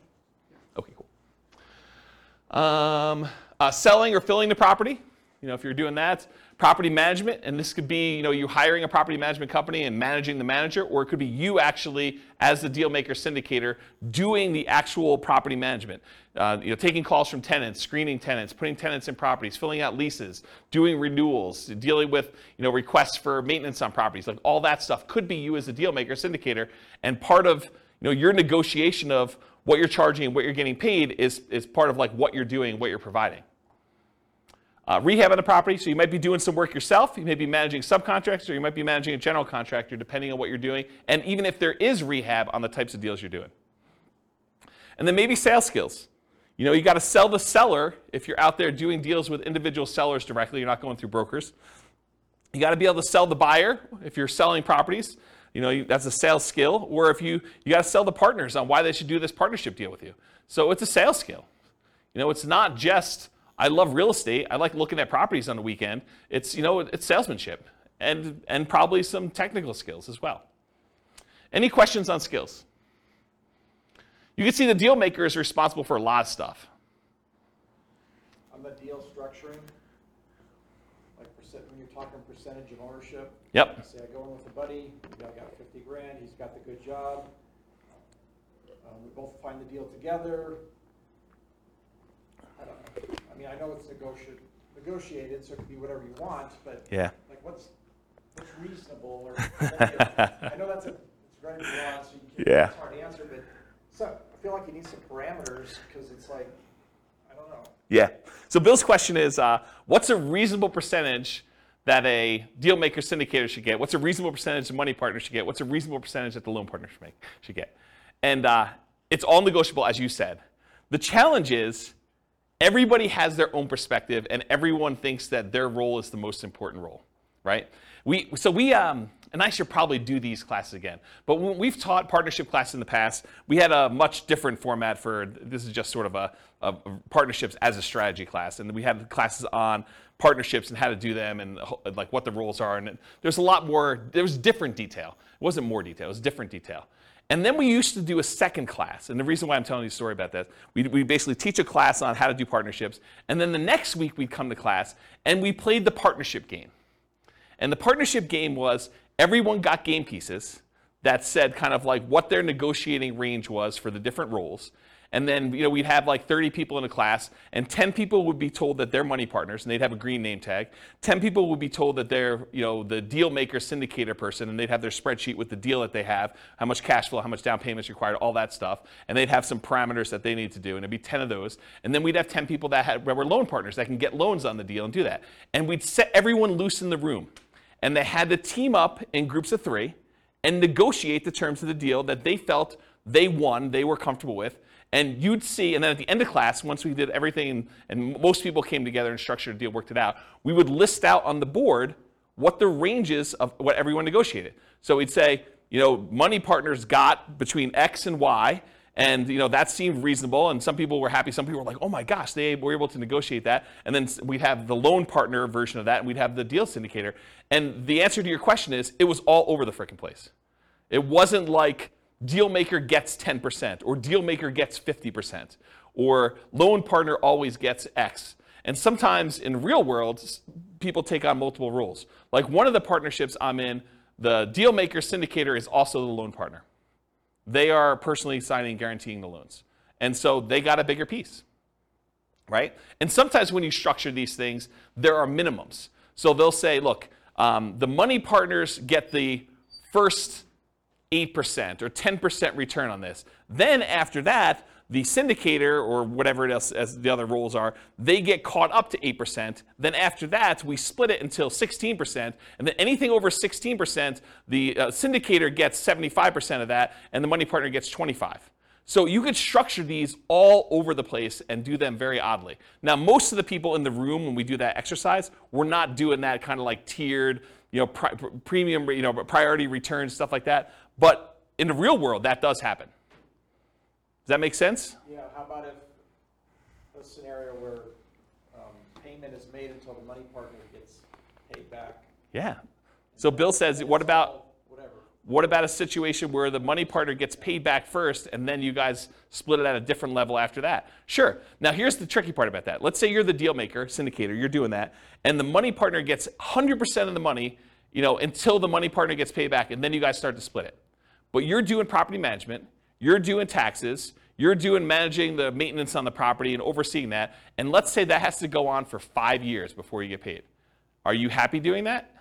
Okay, cool. Um, uh, selling or filling the property. You know, if you're doing that, property management, and this could be, you know, you hiring a property management company and managing the manager, or it could be you actually, as the deal maker syndicator, doing the actual property management. Uh, you know, taking calls from tenants, screening tenants, putting tenants in properties, filling out leases, doing renewals, dealing with, you know, requests for maintenance on properties. Like all that stuff could be you as a deal maker syndicator, and part of, you know, your negotiation of what you're charging and what you're getting paid is, is part of like what you're doing, what you're providing. Uh, rehab on the property, so you might be doing some work yourself, you may be managing subcontractors, or you might be managing a general contractor, depending on what you're doing, and even if there is rehab on the types of deals you're doing. And then maybe sales skills. You know, you got to sell the seller if you're out there doing deals with individual sellers directly, you're not going through brokers. You got to be able to sell the buyer if you're selling properties. You know, that's a sales skill. Or if you, you got to sell the partners on why they should do this partnership deal with you. So it's a sales skill. You know, it's not just, I love real estate. I like looking at properties on the weekend. It's, you know, it's salesmanship and, and probably some technical skills as well. Any questions on skills? You can see the deal maker is responsible for a lot of stuff. On the deal structuring, like when you're talking percentage of ownership. Yep. Say I go in with a buddy, know, I got fifty grand, he's got the good job. Um, we both find the deal together. How know I mean, I know it's negotiated, negotiated, so it can be whatever you want, but Yeah. like what's, what's reasonable or? I know that's a, it's very broad, so you can't, Yeah. it's hard to answer, but so, I feel like you need some parameters, because it's like, I don't know. Yeah. So Bill's question is, uh, what's a reasonable percentage that a deal maker syndicator should get? What's a reasonable percentage the money partner should get? What's a reasonable percentage that the loan partner should, make, should get? And uh, it's all negotiable, as you said. The challenge is everybody has their own perspective, and everyone thinks that their role is the most important role, right? We, so we, um, and I should probably do these classes again, but when we've taught partnership classes in the past, we had a much different format for, this is just sort of a, a partnerships as a strategy class, and we had classes on partnerships and how to do them and like what the rules are, and there's a lot more, there was different detail. It wasn't more detail, it was different detail. And then we used to do a second class. And the reason why I'm telling you a story about this, we we basically teach a class on how to do partnerships. And then the next week we'd come to class and we played the partnership game. And the partnership game was everyone got game pieces that said kind of like what their negotiating range was for the different roles. And then, you know, we'd have like 30 people in a class, and 10 people would be told that they're money partners, and they'd have a green name tag. 10 people would be told that they're, you know, the deal maker syndicator person, and they'd have their spreadsheet with the deal that they have, how much cash flow, how much down payments required, all that stuff. And they'd have some parameters that they need to do, and it'd be 10 of those. And then we'd have 10 people that had, were loan partners that can get loans on the deal and do that. And we'd set everyone loose in the room. And they had to team up in groups of three and negotiate the terms of the deal that they felt they won, they were comfortable with. And you'd see, and then at the end of class, once we did everything, and most people came together and structured a deal, worked it out, we would list out on the board what the ranges of what everyone negotiated. So we'd say, you know, money partners got between X and Y, and you know that seemed reasonable, and some people were happy. Some people were like, "Oh my gosh, they were able to negotiate that." And then we'd have the loan partner version of that, and we'd have the deal syndicator. And the answer to your question is, it was all over the freaking place. It wasn't like deal maker gets 10% or deal maker gets 50% or loan partner always gets X. And sometimes in real world, people take on multiple roles. Like one of the partnerships I'm in, the deal maker syndicator is also the loan partner. They are personally signing guaranteeing the loans. And so they got a bigger piece right? And sometimes when you structure these things, there are minimums. So they'll say, look, um, the money partners get the first 8% or 10% return on this. Then after that, the syndicator or whatever it else as the other roles are, they get caught up to 8%. Then after that, we split it until 16%. And then anything over 16%, the uh, syndicator gets 75% of that, and the money partner gets 25. So you could structure these all over the place and do them very oddly. Now, most of the people in the room when we do that exercise, we're not doing that kind of like tiered, you know, pri- premium, you know, priority returns, stuff like that. But in the real world, that does happen. Does that make sense? Yeah, how about if a scenario where um, payment is made until the money partner gets paid back? Yeah. So Bill says, what about Whatever. What about a situation where the money partner gets paid back first and then you guys split it at a different level after that? Sure. Now, here's the tricky part about that. Let's say you're the deal maker, syndicator, you're doing that, and the money partner gets 100% of the money, you know, until the money partner gets paid back, and then you guys start to split it. But you're doing property management, you're doing taxes, you're doing managing the maintenance on the property and overseeing that, and let's say that has to go on for five years before you get paid. Are you happy doing that?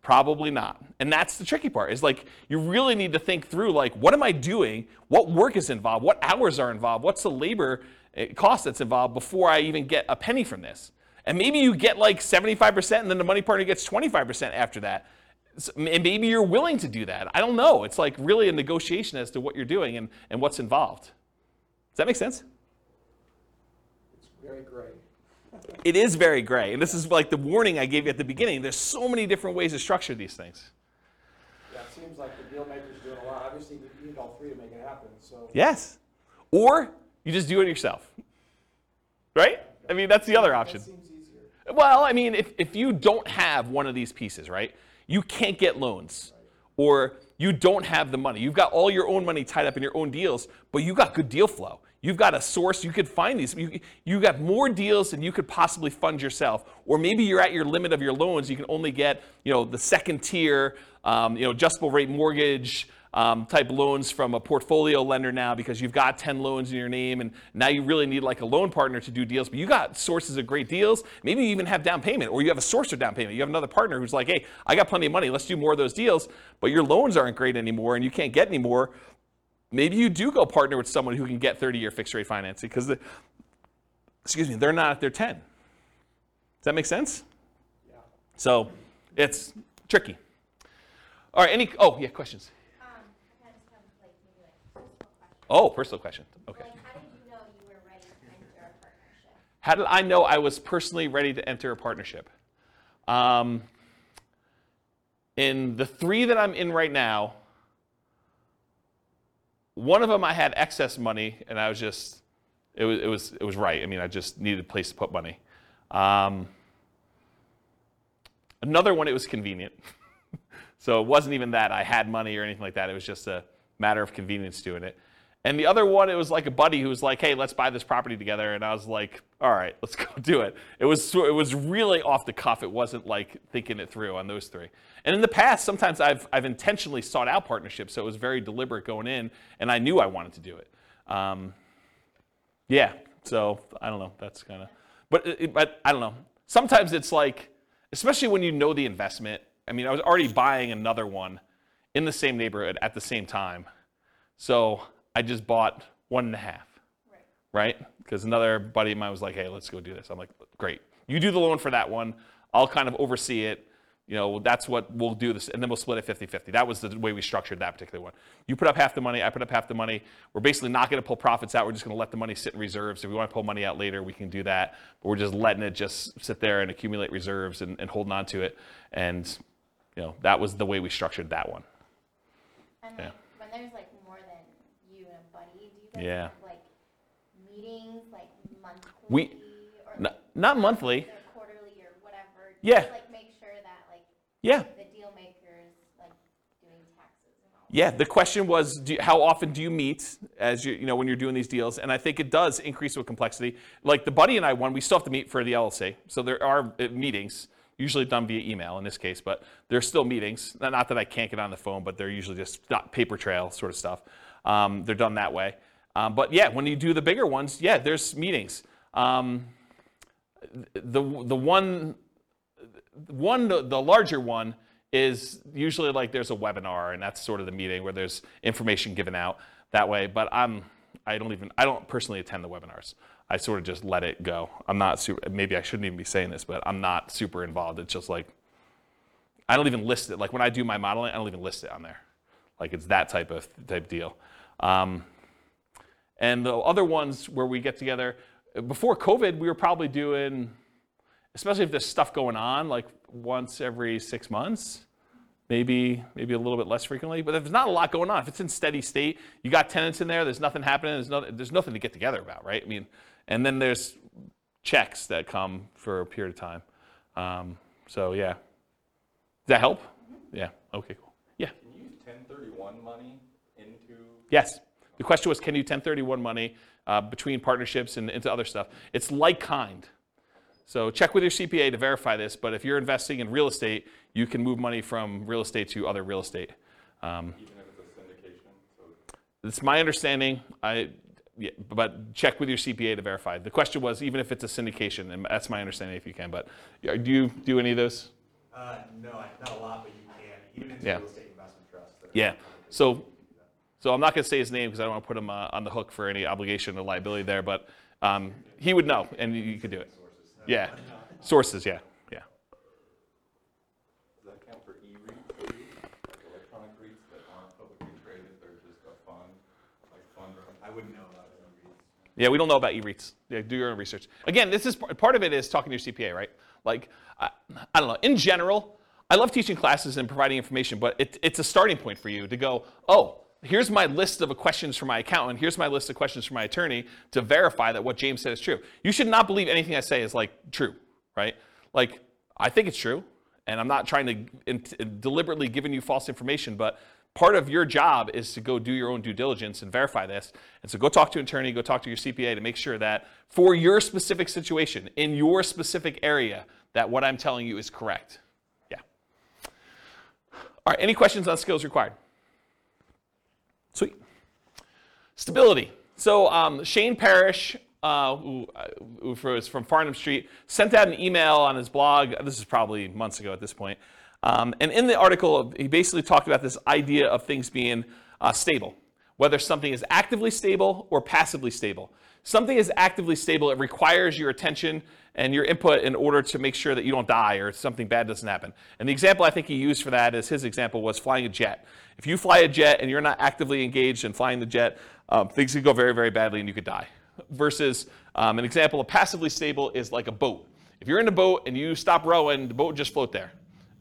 Probably not. And that's the tricky part. Is like you really need to think through like what am I doing? What work is involved? What hours are involved? What's the labor eh, cost that's involved before I even get a penny from this? And maybe you get like 75% and then the money partner gets 25% after that. And maybe you're willing to do that. I don't know. It's like really a negotiation as to what you're doing and, and what's involved. Does that make sense? It's very gray. It is very gray. And this is like the warning I gave you at the beginning. There's so many different ways to structure these things. Yeah, it seems like the deal maker's doing a lot. Obviously, you need all three to make it happen, so. Yes. Or you just do it yourself. Right? I mean, that's the other option. Well, I mean, if, if you don't have one of these pieces, right, you can't get loans. Or you don't have the money. You've got all your own money tied up in your own deals, but you got good deal flow. You've got a source, you could find these. You, you got more deals than you could possibly fund yourself. Or maybe you're at your limit of your loans. You can only get, you know, the second tier, um, you know, adjustable rate mortgage, um, type loans from a portfolio lender now because you've got 10 loans in your name and now you really need like a loan partner to do deals. But you got sources of great deals. Maybe you even have down payment or you have a source of down payment. You have another partner who's like, hey, I got plenty of money. Let's do more of those deals. But your loans aren't great anymore and you can't get any more. Maybe you do go partner with someone who can get 30 year fixed rate financing because, the, excuse me, they're not at their 10. Does that make sense? Yeah. So it's tricky. All right, any, oh, yeah, questions? Um, I kind of have like maybe like personal questions. Oh, personal question. Okay. Like, how did you know you were ready to enter a partnership? How did I know I was personally ready to enter a partnership? Um, in the three that I'm in right now, one of them I had excess money, and I was just, it was, it was, it was right. I mean, I just needed a place to put money. Um, another one, it was convenient. so it wasn't even that I had money or anything like that. It was just a matter of convenience doing it. And the other one, it was like a buddy who was like, "Hey, let's buy this property together." And I was like, "All right, let's go do it." It was it was really off the cuff. It wasn't like thinking it through on those three. And in the past, sometimes I've I've intentionally sought out partnerships, so it was very deliberate going in, and I knew I wanted to do it. Um, yeah, so I don't know. That's kind of, but it, but I don't know. Sometimes it's like, especially when you know the investment. I mean, I was already buying another one in the same neighborhood at the same time, so I just bought one and a half. Right? Because another buddy of mine was like, "Hey, let's go do this." I'm like, "Great, you do the loan for that one. I'll kind of oversee it." You know, that's what we'll do this, and then we'll split it 50 50. That was the way we structured that particular one. You put up half the money, I put up half the money. We're basically not going to pull profits out. We're just going to let the money sit in reserves. If we want to pull money out later, we can do that. But we're just letting it just sit there and accumulate reserves and, and holding on to it. And, you know, that was the way we structured that one. And Yeah. like, when there's like more than you and a buddy, do you guys Yeah. like meetings, like monthly? We- or like not monthly. or quarterly or whatever? Yeah. Just, like make sure that like Yeah. the deal maker is like doing taxes and all. Yeah, the question was, do, how often do you meet as you, you know, when you're doing these deals? And I think it does increase with complexity. Like the buddy and I one, we still have to meet for the LLC. So there are uh, meetings, usually done via email in this case, but there's still meetings. Not not that I can't get on the phone, but they're usually just not paper trail sort of stuff. Um, they're done that way. Um, but yeah, when you do the bigger ones, yeah, there's meetings. Um, the the one one the, the larger one is usually like there's a webinar and that's sort of the meeting where there's information given out that way. But i'm i don't even i don't personally attend the webinars. I sort of just let it go. I'm not super maybe i shouldn't even be saying this but i'm not super involved. It's just like i don't even list it. Like when i do my modeling i don't even list it on there. Like it's that type of type deal. Um, and the other ones where we get together before covid we were probably doing especially if there's stuff going on like once every six months maybe maybe a little bit less frequently. But if there's not a lot going on. If it's in steady state you got tenants in there there's nothing happening there's, no, there's nothing to get together about right? I mean and then there's checks that come for a period of time. Um, so yeah. Does that help? Yeah. Okay cool. Yeah. Can you use 1031 money into, Yes. The question was, can you 1031 money uh, between partnerships and into other stuff? It's like kind. So check with your CPA to verify this. But if you're investing in real estate, you can move money from real estate to other real estate. Um, even if it's a syndication? So it's my understanding. I, yeah, but check with your CPA to verify. The question was, even if it's a syndication, and that's my understanding if you can. But do you do any of those? Uh, no, not a lot, but you can, even into Yeah. real estate investment trusts. that Yeah. So, so I'm not going to say his name because I don't want to put him uh, on the hook for any obligation or liability there. But um, he would know, and you could do it. Yeah. Sources. Yeah. Yeah. does that count for E-REITs? Like electronic REITs that aren't publicly traded, they're just a fund, like fund, I wouldn't know about it. Yeah, we don't know about e-REITs. Yeah, do your own research. Again, this is part of it is talking to your CPA, right? Like, I, I don't know. In general, I love teaching classes and providing information, but it, it's a starting point for you to go, oh, here's my list of questions for my accountant. Here's my list of questions for my attorney to verify that what James said is true. You should not believe anything I say is like true, right? Like, I think it's true, and I'm not trying to in, deliberately giving you false information, but part of your job is to go do your own due diligence and verify this. And so go talk to an attorney, go talk to your CPA to make sure that for your specific situation, in your specific area, that what I'm telling you is correct. Yeah. All right, any questions on skills required? Stability. So um, Shane Parrish, uh, who, who was from Farnam Street, sent out an email on his blog. This is probably months ago at this point. Um, and in the article, he basically talked about this idea of things being uh, stable, whether something is actively stable or passively stable. Something is actively stable, it requires your attention and your input in order to make sure that you don't die or something bad doesn't happen. And the example I think he used for that is his example was flying a jet. If you fly a jet and you're not actively engaged in flying the jet, um, things could go very, very badly and you could die. Versus um, an example of passively stable is like a boat. If you're in a boat and you stop rowing, the boat will just float there.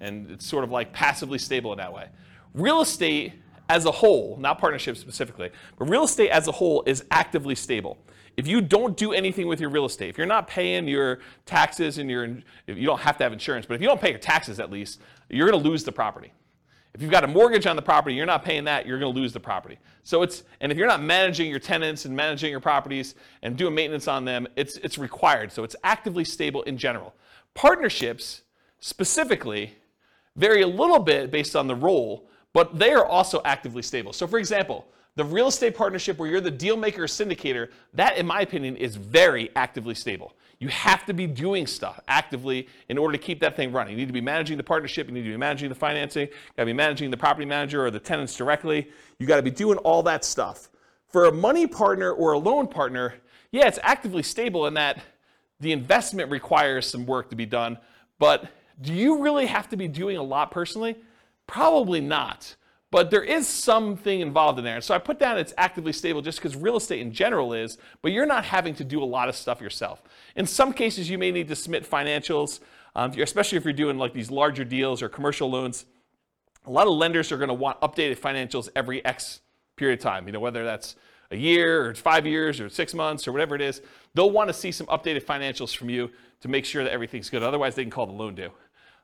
And it's sort of like passively stable in that way. Real estate as a whole, not partnerships specifically, but real estate as a whole is actively stable if you don't do anything with your real estate, if you're not paying your taxes and your, you don't have to have insurance, but if you don't pay your taxes at least, you're going to lose the property. If you've got a mortgage on the property, you're not paying that, you're going to lose the property. So it's, and if you're not managing your tenants and managing your properties and doing maintenance on them, it's, it's required. So it's actively stable in general. Partnerships, specifically, vary a little bit based on the role, but they are also actively stable. So for example, the real estate partnership where you're the deal maker or syndicator, that, in my opinion, is very actively stable. You have to be doing stuff actively in order to keep that thing running. You need to be managing the partnership, you need to be managing the financing, you gotta be managing the property manager or the tenants directly. You gotta be doing all that stuff. For a money partner or a loan partner, yeah, it's actively stable in that the investment requires some work to be done, but do you really have to be doing a lot personally? Probably not but there is something involved in there. And So I put down it's actively stable just because real estate in general is, but you're not having to do a lot of stuff yourself. In some cases, you may need to submit financials, um, especially if you're doing like these larger deals or commercial loans. A lot of lenders are going to want updated financials every X period of time, you know, whether that's a year or five years or six months or whatever it is. They'll want to see some updated financials from you to make sure that everything's good. Otherwise, they can call the loan due.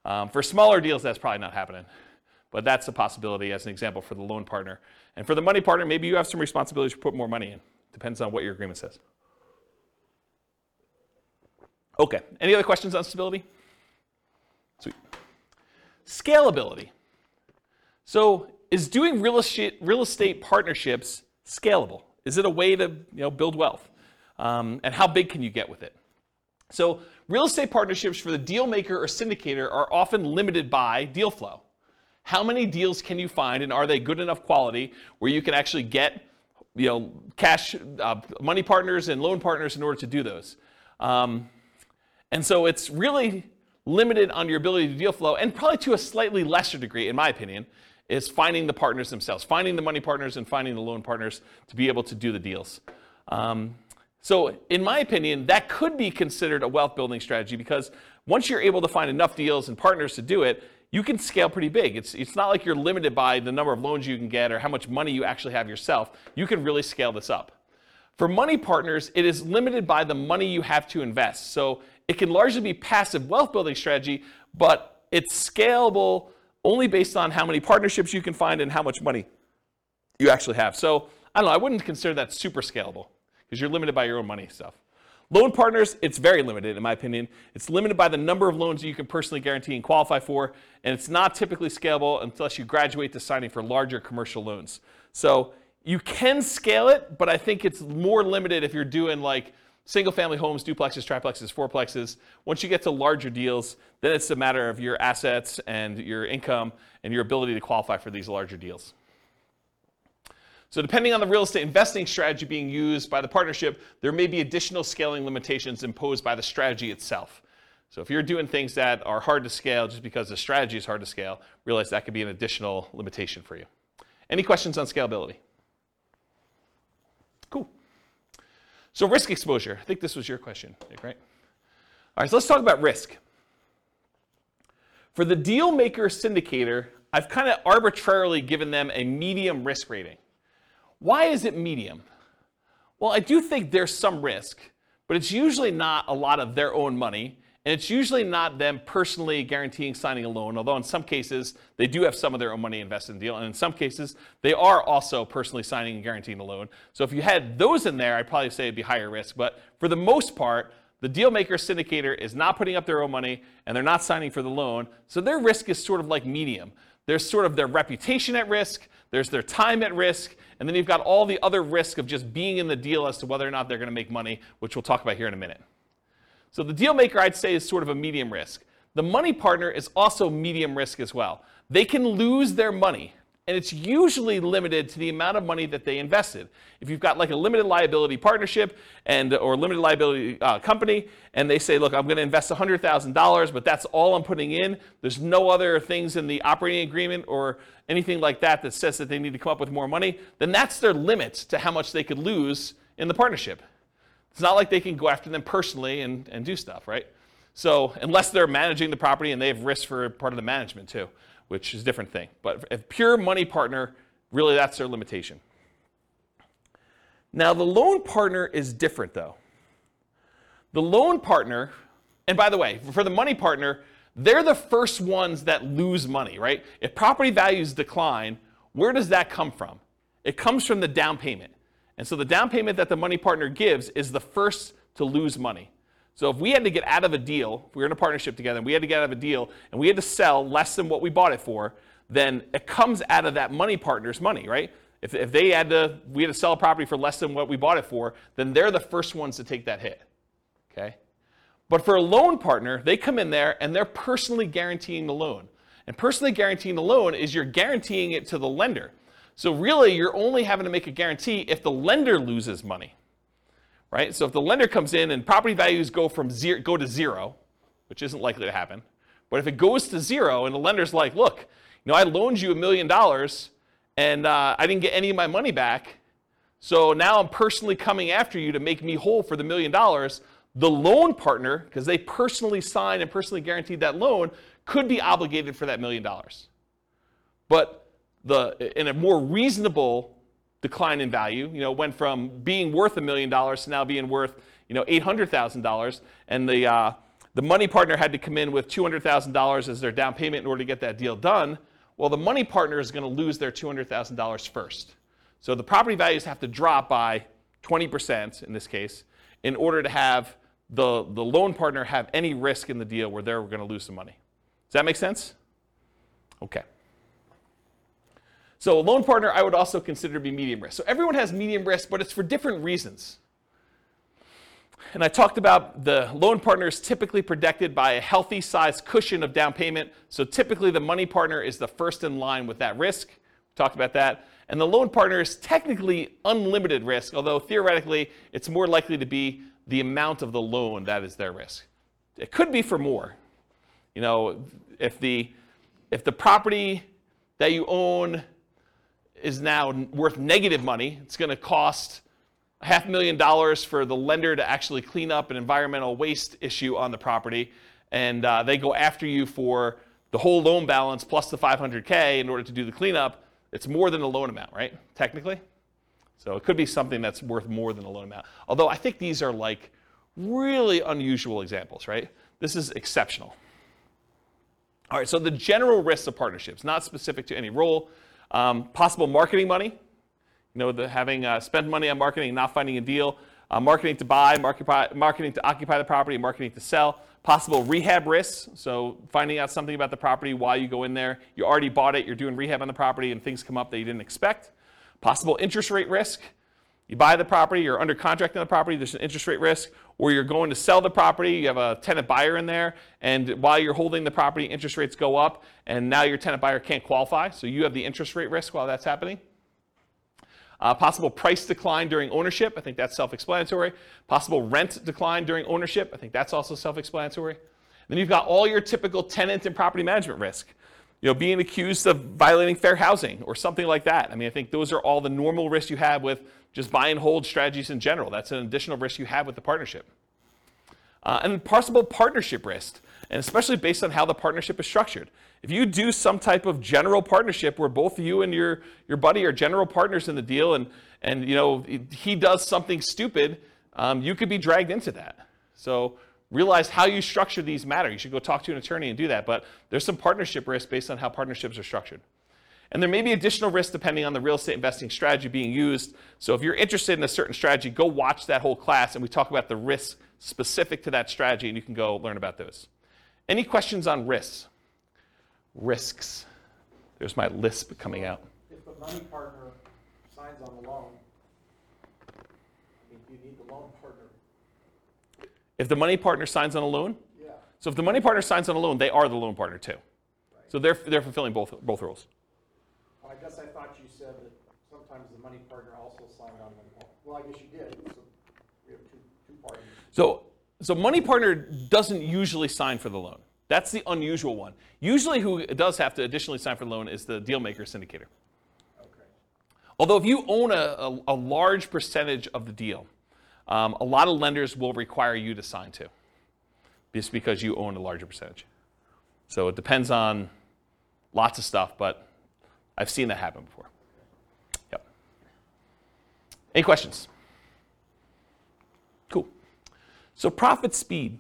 Um, for smaller deals, that's probably not happening. But that's a possibility as an example for the loan partner. And for the money partner, maybe you have some responsibility to put more money in. Depends on what your agreement says. Okay, any other questions on stability? Sweet. Scalability. So is doing real estate, real estate partnerships scalable? Is it a way to you know, build wealth? Um, and how big can you get with it? So real estate partnerships for the deal maker or syndicator are often limited by deal flow. How many deals can you find, and are they good enough quality where you can actually get, you know, cash, uh, money partners and loan partners in order to do those? Um, and so it's really limited on your ability to deal flow, and probably to a slightly lesser degree, in my opinion, is finding the partners themselves, finding the money partners and finding the loan partners to be able to do the deals. Um, so, in my opinion, that could be considered a wealth building strategy because once you're able to find enough deals and partners to do it, you can scale pretty big. It's, it's not like you're limited by the number of loans you can get or how much money you actually have yourself. You can really scale this up. For money partners, it is limited by the money you have to invest. So it can largely be passive wealth building strategy, but it's scalable only based on how many partnerships you can find and how much money you actually have. So I don't know, I wouldn't consider that super scalable because you're limited by your own money stuff. Loan partners, it's very limited in my opinion. It's limited by the number of loans you can personally guarantee and qualify for, and it's not typically scalable unless you graduate to signing for larger commercial loans. So you can scale it, but I think it's more limited if you're doing like single family homes, duplexes, triplexes, fourplexes. Once you get to larger deals, then it's a matter of your assets and your income and your ability to qualify for these larger deals. So depending on the real estate investing strategy being used by the partnership, there may be additional scaling limitations imposed by the strategy itself. So if you're doing things that are hard to scale just because the strategy is hard to scale, realize that could be an additional limitation for you. Any questions on scalability? Cool. So risk exposure. I think this was your question, Nick, right? All right, so let's talk about risk. For the deal maker syndicator, I've kind of arbitrarily given them a medium risk rating. Why is it medium? Well, I do think there's some risk, but it's usually not a lot of their own money, and it's usually not them personally guaranteeing signing a loan, although in some cases they do have some of their own money invested in the deal, and in some cases they are also personally signing and guaranteeing the loan. So if you had those in there, I'd probably say it'd be higher risk, but for the most part, the deal maker syndicator is not putting up their own money and they're not signing for the loan, so their risk is sort of like medium. there's sort of their reputation at risk, there's their time at risk, and then you've got all the other risk of just being in the deal as to whether or not they're going to make money, which we'll talk about here in a minute. So the deal maker, I'd say, is sort of a medium risk. The money partner is also medium risk as well. They can lose their money, and it's usually limited to the amount of money that they invested. If you've got like a limited liability partnership and or limited liability uh, company, and they say, "Look, I'm going to invest $100,000, but that's all I'm putting in. There's no other things in the operating agreement or anything like that that says that they need to come up with more money," then that's their limit to how much they could lose in the partnership. It's not like they can go after them personally and, and do stuff, right? So unless they're managing the property and they have risk for part of the management too, which is a different thing. But if pure money partner, really that's their limitation. Now the loan partner is different though. The loan partner, and by the way, for the money partner, they're the first ones that lose money, right? If property values decline, where does that come from? It comes from the down payment. And so the down payment that the money partner gives is the first to lose money. So if we had to get out of a deal, if we were in a partnership together and we had to get out of a deal and we had to sell less than what we bought it for, then it comes out of that money partner's money, right? If, if they had to, we had to sell a property for less than what we bought it for, then they're the first ones to take that hit. Okay? But for a loan partner, they come in there and they're personally guaranteeing the loan. And personally guaranteeing the loan is you're guaranteeing it to the lender. So really, you're only having to make a guarantee if the lender loses money right? So if the lender comes in and property values go from zero, go to zero, which isn't likely to happen, but if it goes to zero and the lender's like, look, you know, I loaned you a million dollars and uh, I didn't get any of my money back, so now I'm personally coming after you to make me whole for the million dollars. The loan partner, because they personally signed and personally guaranteed that loan, could be obligated for that million dollars. But the, in a more reasonable decline in value. You know, went from being worth a million dollars to now being worth, you know, $800,000. And the, uh, the money partner had to come in with $200,000 as their down payment in order to get that deal done. Well, the money partner is going to lose their $200,000 first. So the property values have to drop by 20% in this case in order to have the, the loan partner have any risk in the deal where they're going to lose some money. Does that make sense? Okay. So a loan partner I would also consider to be medium risk. So everyone has medium risk, but it's for different reasons. And I talked about the loan partner is typically protected by a healthy size cushion of down payment. So typically the money partner is the first in line with that risk. We talked about that. And the loan partner is technically unlimited risk, although theoretically it's more likely to be the amount of the loan that is their risk. It could be for more. You know, if the if the property that you own is now worth negative money. It's going to cost a half a million dollars for the lender to actually clean up an environmental waste issue on the property. And uh, they go after you for the whole loan balance plus the 500K in order to do the cleanup. It's more than a loan amount, right? Technically. So it could be something that's worth more than a loan amount. Although I think these are like really unusual examples, right? This is exceptional. All right, so the general risks of partnerships, not specific to any role. Um, possible marketing money, you know, the, having uh, spent money on marketing and not finding a deal. Uh, marketing to buy, market, marketing to occupy the property, marketing to sell. Possible rehab risks, so finding out something about the property while you go in there. You already bought it, you're doing rehab on the property, and things come up that you didn't expect. Possible interest rate risk. You buy the property, you're under contract on the property, there's an interest rate risk, or you're going to sell the property, you have a tenant buyer in there, and while you're holding the property, interest rates go up, and now your tenant buyer can't qualify, so you have the interest rate risk while that's happening. Uh, possible price decline during ownership, I think that's self explanatory. Possible rent decline during ownership, I think that's also self explanatory. Then you've got all your typical tenant and property management risk. You know, being accused of violating fair housing or something like that. I mean, I think those are all the normal risks you have with just buy and hold strategies in general. That's an additional risk you have with the partnership. Uh, and possible partnership risk, and especially based on how the partnership is structured. If you do some type of general partnership where both you and your, your buddy are general partners in the deal and, and you know, he does something stupid, um, you could be dragged into that. So realize how you structure these matter. You should go talk to an attorney and do that. But there's some partnership risk based on how partnerships are structured. And there may be additional risk depending on the real estate investing strategy being used. So if you're interested in a certain strategy, go watch that whole class and we talk about the risks specific to that strategy and you can go learn about those. Any questions on risks? Risks. There's my lisp coming out. If the money partner signs on the loan, I you need the loan partner? If the money partner signs on a loan, Yeah. so if the money partner signs on a loan, they are the loan partner too. So they're, they're fulfilling both, both roles. I guess I thought you said that sometimes the money partner also signed on. Well, I guess you did, so we have two, two parties. So, so money partner doesn't usually sign for the loan. That's the unusual one. Usually, who does have to additionally sign for the loan is the deal maker syndicator. Okay. Although, if you own a, a, a large percentage of the deal, um, a lot of lenders will require you to sign too, just because you own a larger percentage. So it depends on lots of stuff, but I've seen that happen before. Yep. Any questions? Cool. So profit speed.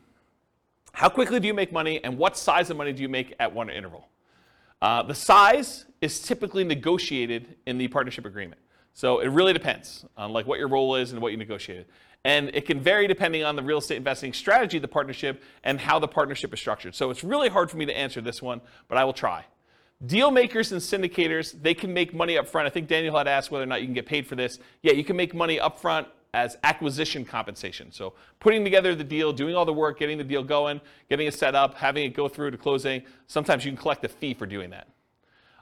How quickly do you make money, and what size of money do you make at one interval? Uh, the size is typically negotiated in the partnership agreement. So it really depends on like what your role is and what you negotiated. And it can vary depending on the real estate investing strategy of the partnership and how the partnership is structured. So it's really hard for me to answer this one, but I will try. Deal makers and syndicators, they can make money up front. I think Daniel had asked whether or not you can get paid for this. Yeah, you can make money up front as acquisition compensation. So putting together the deal, doing all the work, getting the deal going, getting it set up, having it go through to closing. Sometimes you can collect a fee for doing that.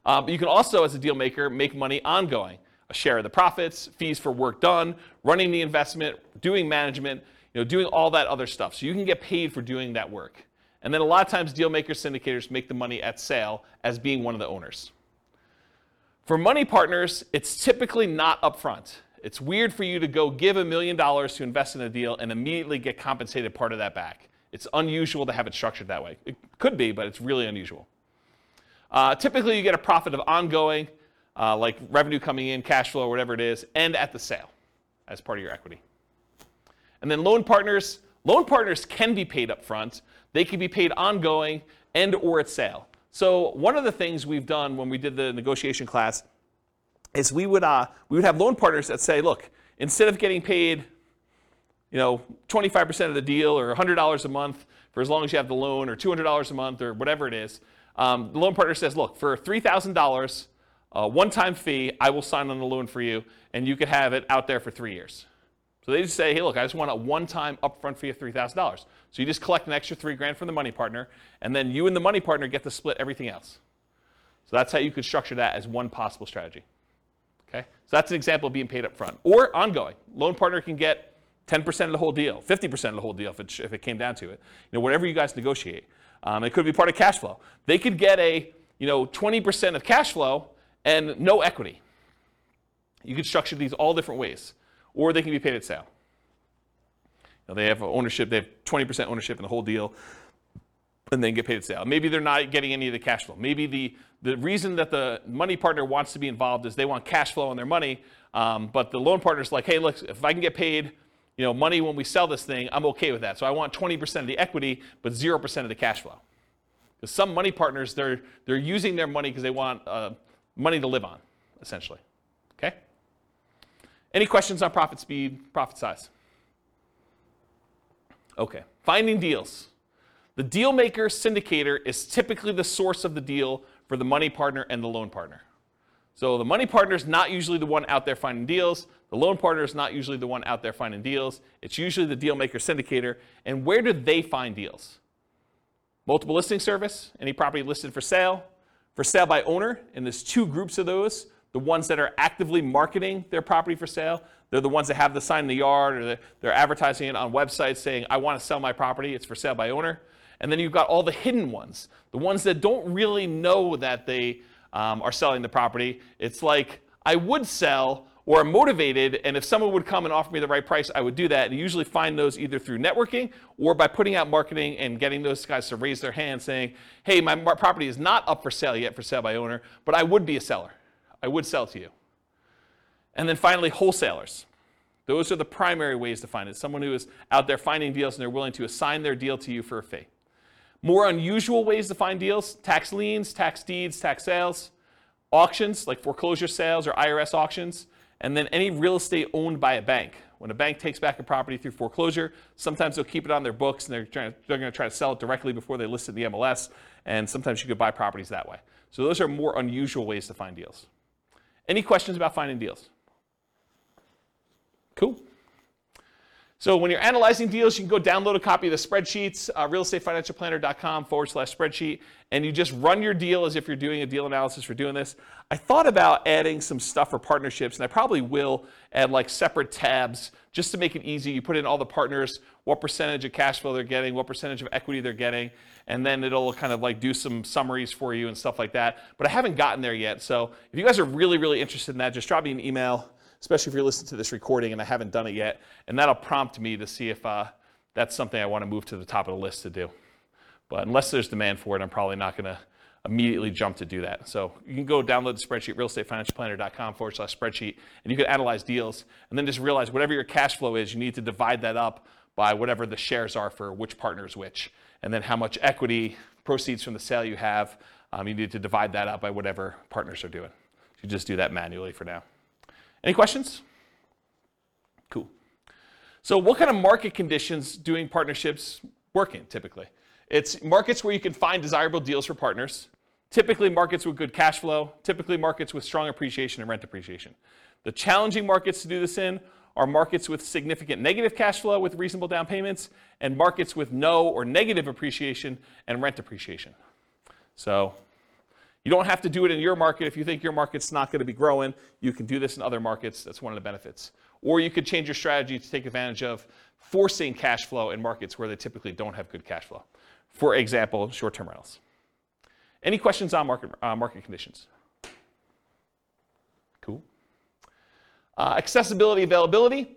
Um, but you can also, as a deal maker, make money ongoing. A share of the profits, fees for work done, running the investment, doing management, you know, doing all that other stuff. So you can get paid for doing that work. And then a lot of times deal makers, syndicators make the money at sale as being one of the owners. For money partners, it's typically not upfront. It's weird for you to go give a million dollars to invest in a deal and immediately get compensated part of that back. It's unusual to have it structured that way. It could be, but it's really unusual. Uh, typically, you get a profit of ongoing, uh, like revenue coming in, cash flow, whatever it is, and at the sale as part of your equity. And then loan partners, loan partners can be paid up front. They can be paid ongoing and or at sale. So one of the things we've done when we did the negotiation class is we would uh, we would have loan partners that say, look, instead of getting paid, you know, 25% of the deal or $100 a month for as long as you have the loan, or $200 a month, or whatever it is, um, the loan partner says, look, for $3,000, a one-time fee, I will sign on the loan for you, and you could have it out there for three years. So they just say, hey, look, I just want a one-time upfront fee of $3,000. So you just collect an extra three grand from the money partner, and then you and the money partner get to split everything else. So that's how you could structure that as one possible strategy. Okay? So that's an example of being paid up front. Or ongoing. Loan partner can get 10% of the whole deal, 50% of the whole deal if it, if it came down to it. You know, whatever you guys negotiate. Um, it could be part of cash flow. They could get a, you know, 20% of cash flow and no equity. You could structure these all different ways. Or they can be paid at sale. They have ownership, they have 20% ownership in the whole deal, and then get paid at sale. Maybe they're not getting any of the cash flow. Maybe the, the reason that the money partner wants to be involved is they want cash flow on their money, um, but the loan partner's like, hey, look, if I can get paid you know, money when we sell this thing, I'm okay with that. So I want 20% of the equity, but 0% of the cash flow. Because some money partners, they're, they're using their money because they want uh, money to live on, essentially. Okay? Any questions on profit speed, profit size? Okay. Finding deals. The deal maker syndicator is typically the source of the deal for the money partner and the loan partner. So the money partner is not usually the one out there finding deals. The loan partner is not usually the one out there finding deals. It's usually the deal maker syndicator. And where do they find deals? Multiple listing service, any property listed for sale, for sale by owner, and there's two groups of those. The ones that are actively marketing their property for sale, they're the ones that have the sign in the yard or they're advertising it on websites saying, I want to sell my property, it's for sale by owner. And then you've got all the hidden ones, the ones that don't really know that they um, are selling the property. It's like, I would sell or I'm motivated, and if someone would come and offer me the right price, I would do that. And usually find those either through networking or by putting out marketing and getting those guys to raise their hand saying, hey, my property is not up for sale yet for sale by owner, but I would be a seller. I would sell to you. And then finally, wholesalers. Those are the primary ways to find it. Someone who is out there finding deals and they're willing to assign their deal to you for a fee. More unusual ways to find deals tax liens, tax deeds, tax sales, auctions like foreclosure sales or IRS auctions, and then any real estate owned by a bank. When a bank takes back a property through foreclosure, sometimes they'll keep it on their books and they're, trying, they're going to try to sell it directly before they list it in the MLS, and sometimes you could buy properties that way. So those are more unusual ways to find deals. Any questions about finding deals? Cool. So when you're analyzing deals, you can go download a copy of the spreadsheets, uh, realestatefinancialplanner.com forward slash spreadsheet, and you just run your deal as if you're doing a deal analysis for doing this. I thought about adding some stuff for partnerships, and I probably will add like separate tabs just to make it easy. You put in all the partners, what percentage of cash flow they're getting, what percentage of equity they're getting, and then it'll kind of like do some summaries for you and stuff like that. But I haven't gotten there yet. So if you guys are really, really interested in that, just drop me an email especially if you're listening to this recording and I haven't done it yet. And that'll prompt me to see if uh, that's something I want to move to the top of the list to do. But unless there's demand for it, I'm probably not going to immediately jump to do that. So you can go download the spreadsheet, realestatefinancialplanner.com forward slash spreadsheet, and you can analyze deals and then just realize whatever your cash flow is, you need to divide that up by whatever the shares are for which partner is which. And then how much equity proceeds from the sale you have, um, you need to divide that up by whatever partners are doing. You just do that manually for now. Any questions? Cool. So, what kind of market conditions doing partnerships work in typically? It's markets where you can find desirable deals for partners, typically markets with good cash flow, typically markets with strong appreciation and rent appreciation. The challenging markets to do this in are markets with significant negative cash flow with reasonable down payments, and markets with no or negative appreciation and rent appreciation. So, you don't have to do it in your market. If you think your market's not going to be growing, you can do this in other markets. That's one of the benefits. Or you could change your strategy to take advantage of forcing cash flow in markets where they typically don't have good cash flow. For example, short term rentals. Any questions on market, uh, market conditions? Cool. Uh, accessibility, availability.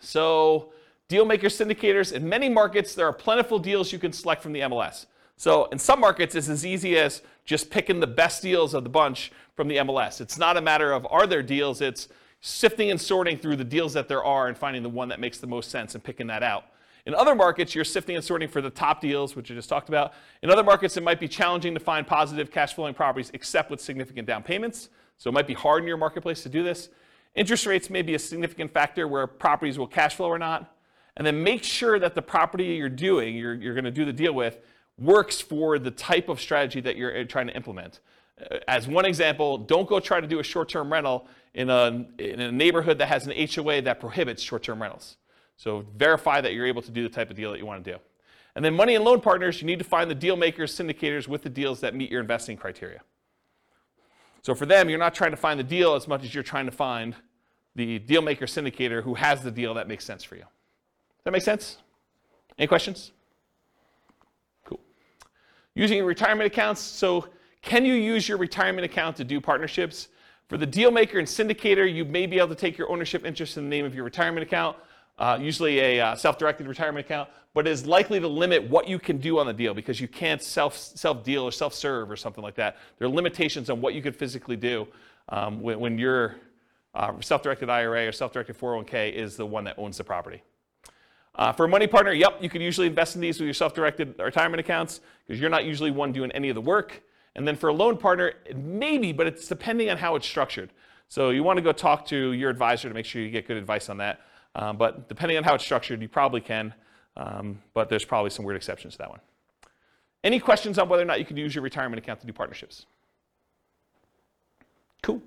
So, deal makers, syndicators, in many markets, there are plentiful deals you can select from the MLS. So in some markets, it's as easy as just picking the best deals of the bunch from the MLS. It's not a matter of are there deals, it's sifting and sorting through the deals that there are and finding the one that makes the most sense and picking that out. In other markets, you're sifting and sorting for the top deals, which I just talked about. In other markets, it might be challenging to find positive cash flowing properties except with significant down payments. So it might be hard in your marketplace to do this. Interest rates may be a significant factor where properties will cash flow or not. And then make sure that the property you're doing, you're, you're going to do the deal with, works for the type of strategy that you're uh, trying to implement. Uh, as one example, don't go try to do a short term rental in a, in a neighborhood that has an HOA that prohibits short term rentals. So verify that you're able to do the type of deal that you want to do. And then money and loan partners, you need to find the deal makers, syndicators with the deals that meet your investing criteria. So for them, you're not trying to find the deal as much as you're trying to find the deal maker syndicator who has the deal that makes sense for you. Does that make sense? Any questions? Using retirement accounts. So, can you use your retirement account to do partnerships? For the deal maker and syndicator, you may be able to take your ownership interest in the name of your retirement account, uh, usually a uh, self-directed retirement account, but it is likely to limit what you can do on the deal because you can't self self deal or self serve or something like that. There are limitations on what you could physically do um, when, when your uh, self-directed IRA or self-directed 401k is the one that owns the property. Uh, for a money partner, yep, you can usually invest in these with your self-directed retirement accounts because you're not usually one doing any of the work. And then for a loan partner, maybe, but it's depending on how it's structured. So you want to go talk to your advisor to make sure you get good advice on that. Um, but depending on how it's structured, you probably can. Um, but there's probably some weird exceptions to that one. Any questions on whether or not you can use your retirement account to do partnerships? Cool.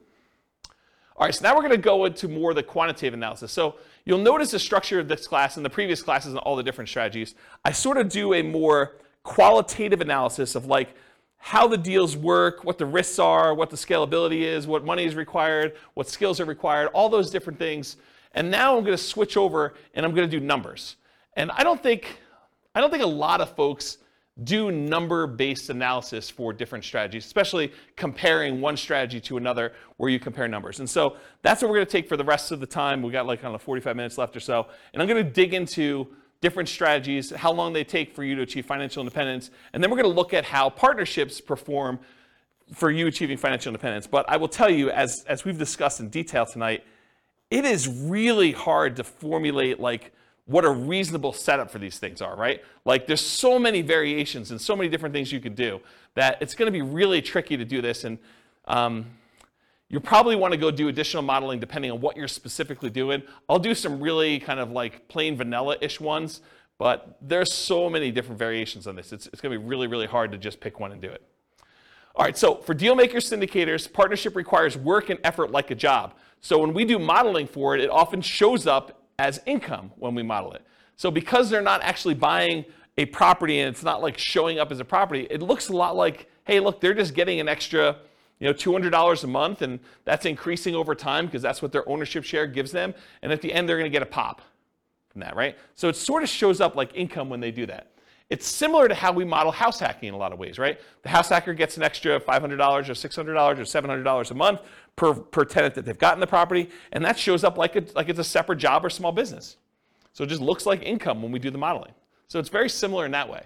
All right, so now we're going to go into more of the quantitative analysis. So you'll notice the structure of this class and the previous classes and all the different strategies. I sort of do a more qualitative analysis of like how the deals work, what the risks are, what the scalability is, what money is required, what skills are required, all those different things. And now I'm going to switch over and I'm going to do numbers. And I don't think I don't think a lot of folks do number-based analysis for different strategies, especially comparing one strategy to another where you compare numbers. And so that's what we're going to take for the rest of the time. We've got like kind of 45 minutes left or so. And I'm going to dig into different strategies, how long they take for you to achieve financial independence, and then we're going to look at how partnerships perform for you achieving financial independence. But I will tell you, as, as we've discussed in detail tonight, it is really hard to formulate like what a reasonable setup for these things are, right? Like there's so many variations and so many different things you could do that it's going to be really tricky to do this. And um, you probably want to go do additional modeling depending on what you're specifically doing. I'll do some really kind of like plain vanilla-ish ones, but there's so many different variations on this. It's, it's going to be really, really hard to just pick one and do it. All right, so for deal makers syndicators, partnership requires work and effort like a job. So when we do modeling for it, it often shows up as income when we model it. So because they're not actually buying a property and it's not like showing up as a property, it looks a lot like, hey, look, they're just getting an extra you know, $200 a month, and that's increasing over time because that's what their ownership share gives them. And at the end, they're going to get a pop from that, right? So it sort of shows up like income when they do that. It's similar to how we model house hacking in a lot of ways, right? The house hacker gets an extra $500 or $600 or $700 a month per, per tenant that they've got in the property, and that shows up like, a, like it's a separate job or small business. So it just looks like income when we do the modeling. So it's very similar in that way.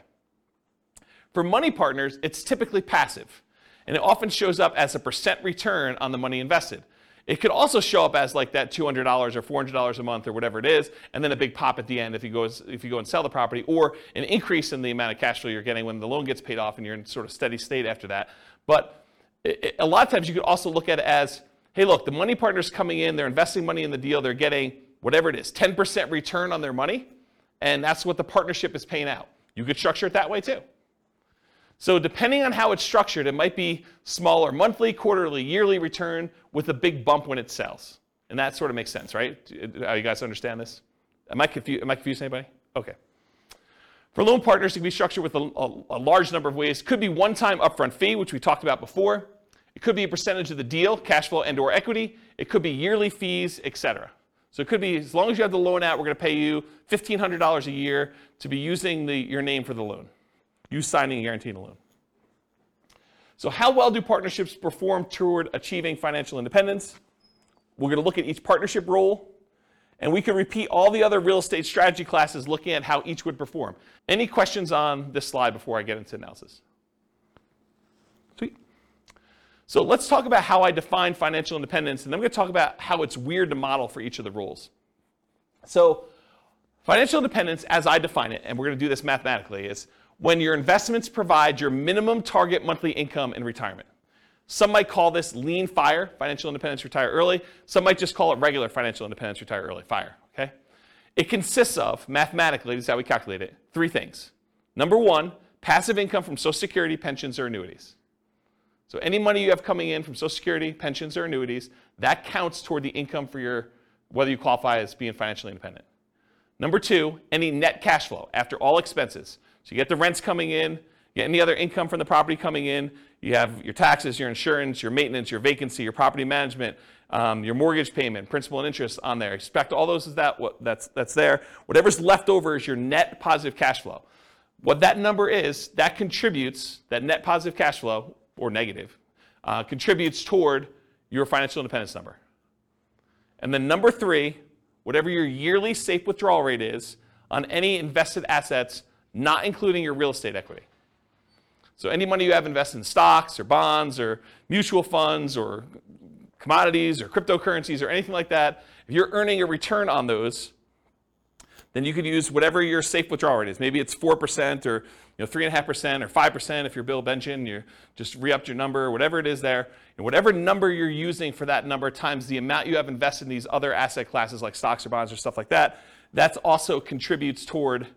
For money partners, it's typically passive and it often shows up as a percent return on the money invested. It could also show up as like that $200 or $400 a month or whatever it is, and then a big pop at the end if you go if you go and sell the property, or an increase in the amount of cash flow you're getting when the loan gets paid off and you're in sort of steady state after that. But it, a lot of times you could also look at it as, hey, look, the money partner's coming in, they're investing money in the deal, they're getting whatever it is, 10% return on their money, and that's what the partnership is paying out. You could structure it that way too. So depending on how it's structured, it might be smaller monthly, quarterly, yearly return with a big bump when it sells. And that sort of makes sense, right? How uh, you guys understand this? Am I, confused? Am I confusing anybody? Okay. For loan partners, it can be structured with a, a, a large number of ways. Could be one-time upfront fee, which we talked about before. It could be a percentage of the deal, cash flow and or equity. It could be yearly fees, etc. So it could be as long as you have the loan out, we're going to pay you $1,500 a year to be using the, your name for the loan you signing and guaranteeing a loan. So, how well do partnerships perform toward achieving financial independence? We're going to look at each partnership role, and we can repeat all the other real estate strategy classes looking at how each would perform. Any questions on this slide before I get into analysis? Sweet. So, let's talk about how I define financial independence, and then I'm going to talk about how it's weird to model for each of the roles. So, financial independence, as I define it, and we're going to do this mathematically, is when your investments provide your minimum target monthly income in retirement. Some might call this lean fire, financial independence, retire early. Some might just call it regular financial independence, retire early, fire. Okay? It consists of, mathematically, this is how we calculate it, three things. Number one, passive income from Social Security, pensions, or annuities. So any money you have coming in from Social Security, pensions, or annuities, that counts toward the income for your, whether you qualify as being financially independent. Number two, any net cash flow after all expenses. So you get the rents coming in, you get any other income from the property coming in, you have your taxes, your insurance, your maintenance, your vacancy, your property management, um, your mortgage payment, principal and interest on there. Expect all those is that what, that's that's there. Whatever's left over is your net positive cash flow. What that number is, that contributes that net positive cash flow or negative uh, contributes toward your financial independence number. And then number three, whatever your yearly safe withdrawal rate is on any invested assets not including your real estate equity. So any money you have invested in stocks or bonds or mutual funds or commodities or cryptocurrencies or anything like that, if you're earning a return on those, then you could use whatever your safe withdrawal rate is. Maybe it's 4% or you know, 3.5% or 5% if you're Bill Bengen, you just re-upped your number, whatever it is there. And whatever number you're using for that number times the amount you have invested in these other asset classes like stocks or bonds or stuff like that, that also contributes toward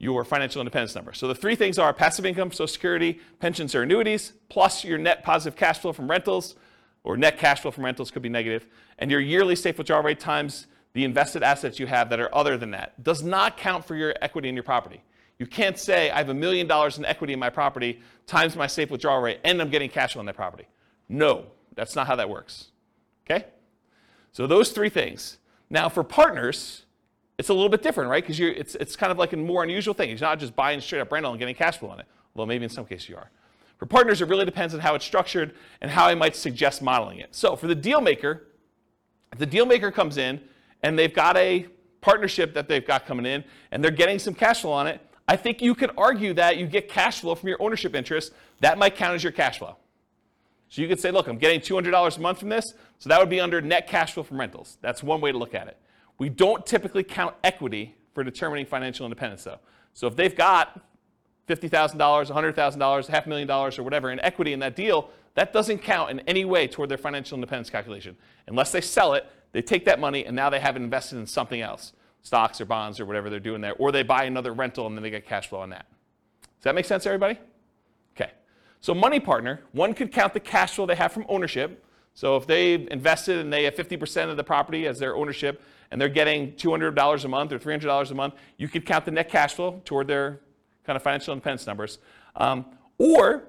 your financial independence number. So the three things are passive income, Social Security, pensions or annuities, plus your net positive cash flow from rentals, or net cash flow from rentals could be negative, and your yearly safe withdrawal rate times the invested assets you have that are other than that. Does not count for your equity in your property. You can't say I have a million dollars in equity in my property times my safe withdrawal rate and I'm getting cash flow on that property. No, that's not how that works. Okay? So those three things. Now for partners, it's a little bit different, right? Because it's, it's kind of like a more unusual thing. You're not just buying straight up rental and getting cash flow on it, although maybe in some cases you are. For partners, it really depends on how it's structured and how I might suggest modeling it. So for the deal maker, if the deal maker comes in and they've got a partnership that they've got coming in and they're getting some cash flow on it, I think you could argue that you get cash flow from your ownership interest. That might count as your cash flow. So you could say, look, I'm getting $200 a month from this, so that would be under net cash flow from rentals. That's one way to look at it. We don't typically count equity for determining financial independence, though. So if they've got $50,000, $100,000, half a million dollars, or whatever in equity in that deal, that doesn't count in any way toward their financial independence calculation. Unless they sell it, they take that money and now they have it invested in something else, stocks or bonds or whatever they're doing there, or they buy another rental and then they get cash flow on that. Does that make sense, everybody? Okay. So money partner, one could count the cash flow they have from ownership. So if they invested and they have 50% of the property as their ownership and they're getting $200 a month or $300 a month, you could count the net cash flow toward their kind of financial independence numbers. Um, or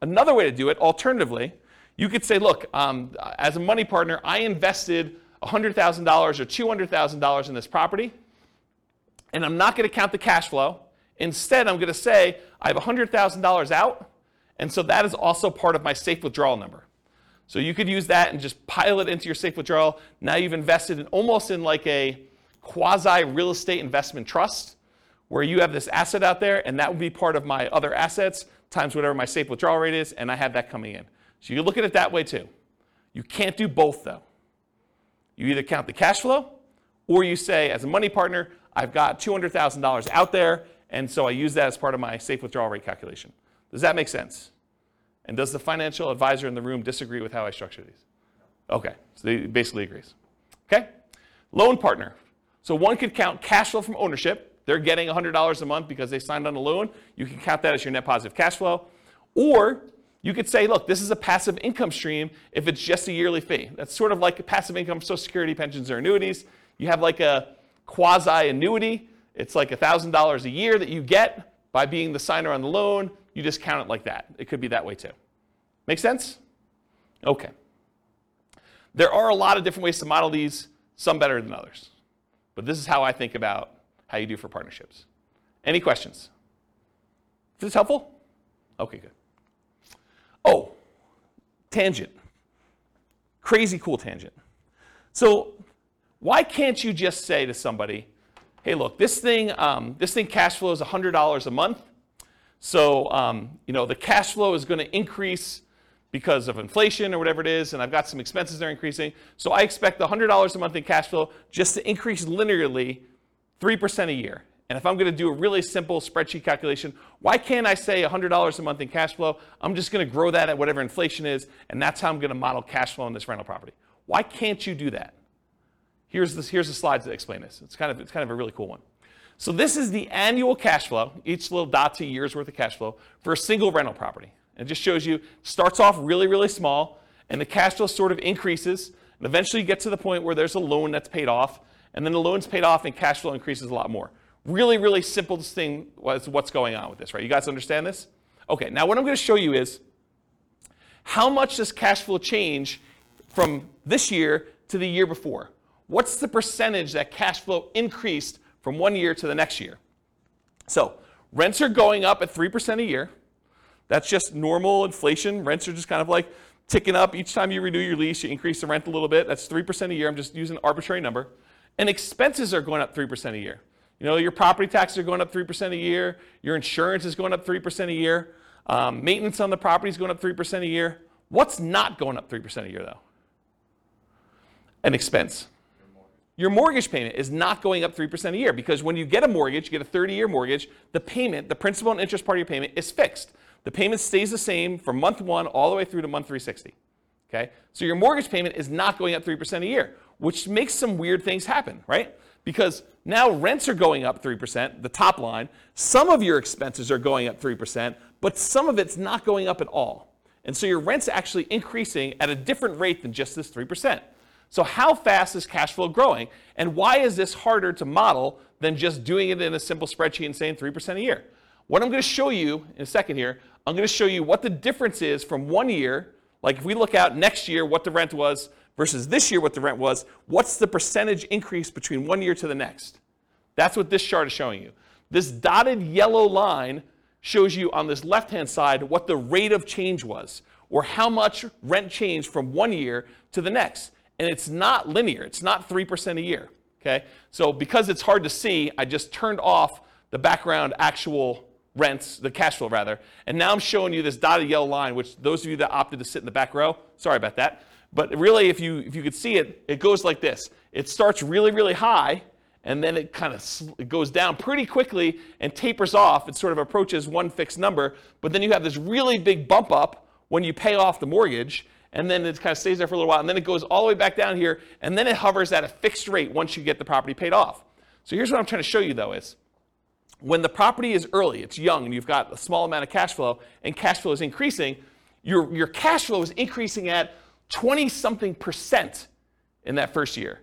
another way to do it, alternatively, you could say, look, um, as a money partner, I invested $100,000 or $200,000 in this property, and I'm not going to count the cash flow. Instead, I'm going to say I have $100,000 out, and so that is also part of my safe withdrawal number. So you could use that and just pile it into your safe withdrawal. Now you've invested in almost in like a quasi real estate investment trust where you have this asset out there, and that would be part of my other assets times whatever my safe withdrawal rate is, and I have that coming in. So you look at it that way too. You can't do both though. You either count the cash flow, or you say, as a money partner, I've got $200,000 out there, and so I use that as part of my safe withdrawal rate calculation. Does that make sense? And does the financial advisor in the room disagree with how I structure these? Okay, so he basically agrees. Okay? Loan partner. So one could count cash flow from ownership. They're getting $100 a month because they signed on a loan. You can count that as your net positive cash flow. Or you could say, look, this is a passive income stream if it's just a yearly fee. That's sort of like a passive income, Social Security, pensions, or annuities. You have like a quasi annuity. It's like $1,000 a year that you get by being the signer on the loan. You just count it like that. It could be that way too. Make sense? Okay. There are a lot of different ways to model these, some better than others. But this is how I think about how you do for partnerships. Any questions? Is this helpful? Okay, good. Oh, tangent. Crazy cool tangent. So, why can't you just say to somebody, hey, look, this thing, um, this thing cash flows $100 a month. So, um, you know, the cash flow is going to increase because of inflation or whatever it is, and I've got some expenses that are increasing. So I expect the $100 a month in cash flow just to increase linearly 3% a year. And if I'm going to do a really simple spreadsheet calculation, why can't I say $100 a month in cash flow? I'm just going to grow that at whatever inflation is, and that's how I'm going to model cash flow on this rental property. Why can't you do that? Here's, here's the slides that explain this. It's kind, of, it's kind of a really cool one. So this is the annual cash flow, each little dot's a year's worth of cash flow, for a single rental property. And it just shows you, starts off really, really small, and the cash flow sort of increases, and eventually you get to the point where there's a loan that's paid off, and then the loan's paid off and cash flow increases a lot more. Really, really simple thing was what's going on with this, right? You guys understand this? Okay, now what I'm going to show you is how much does cash flow change from this year to the year before? What's the percentage that cash flow increased from one year to the next year? So, rents are going up at 3% a year. That's just normal inflation. Rents are just kind of like ticking up. Each time you renew your lease, you increase the rent a little bit. That's 3% a year. I'm just using an arbitrary number. And expenses are going up 3% a year. You know, your property taxes are going up 3% a year. Your insurance is going up 3% a year. Um, maintenance on the property is going up 3% a year. What's not going up 3% a year, though? An expense. Your mortgage payment is not going up 3% a year because when you get a mortgage, you get a 30 year mortgage, the payment, the principal and interest part of your payment is fixed. The payment stays the same from month one all the way through to month 360. Okay? So your mortgage payment is not going up 3% a year, which makes some weird things happen, right? Because now rents are going up 3%, the top line. Some of your expenses are going up 3%, but some of it's not going up at all. And so your rent's actually increasing at a different rate than just this 3%. So how fast is cash flow growing? And why is this harder to model than just doing it in a simple spreadsheet and saying 3% a year? What I'm going to show you in a second here, I'm going to show you what the difference is from one year, like if we look out next year what the rent was versus this year what the rent was, what's the percentage increase between one year to the next? That's what this chart is showing you. This dotted yellow line shows you on this left-hand side what the rate of change was, or how much rent changed from one year to the next. And it's not linear. It's not 3% a year. Okay? So because it's hard to see, I just turned off the background actual rents, the cash flow rather. And now I'm showing you this dotted yellow line, which those of you that opted to sit in the back row, sorry about that. But really, if you, if you could see it, it goes like this. It starts really, really high, and then it kind of it goes down pretty quickly and tapers off. It sort of approaches one fixed number, but then you have this really big bump up when you pay off the mortgage, and then it kind of stays there for a little while, and then it goes all the way back down here, and then it hovers at a fixed rate once you get the property paid off. So here's what I'm trying to show you though is when the property is early, it's young, and you've got a small amount of cash flow, and cash flow is increasing, your, your cash flow is increasing at 20 something percent in that first year.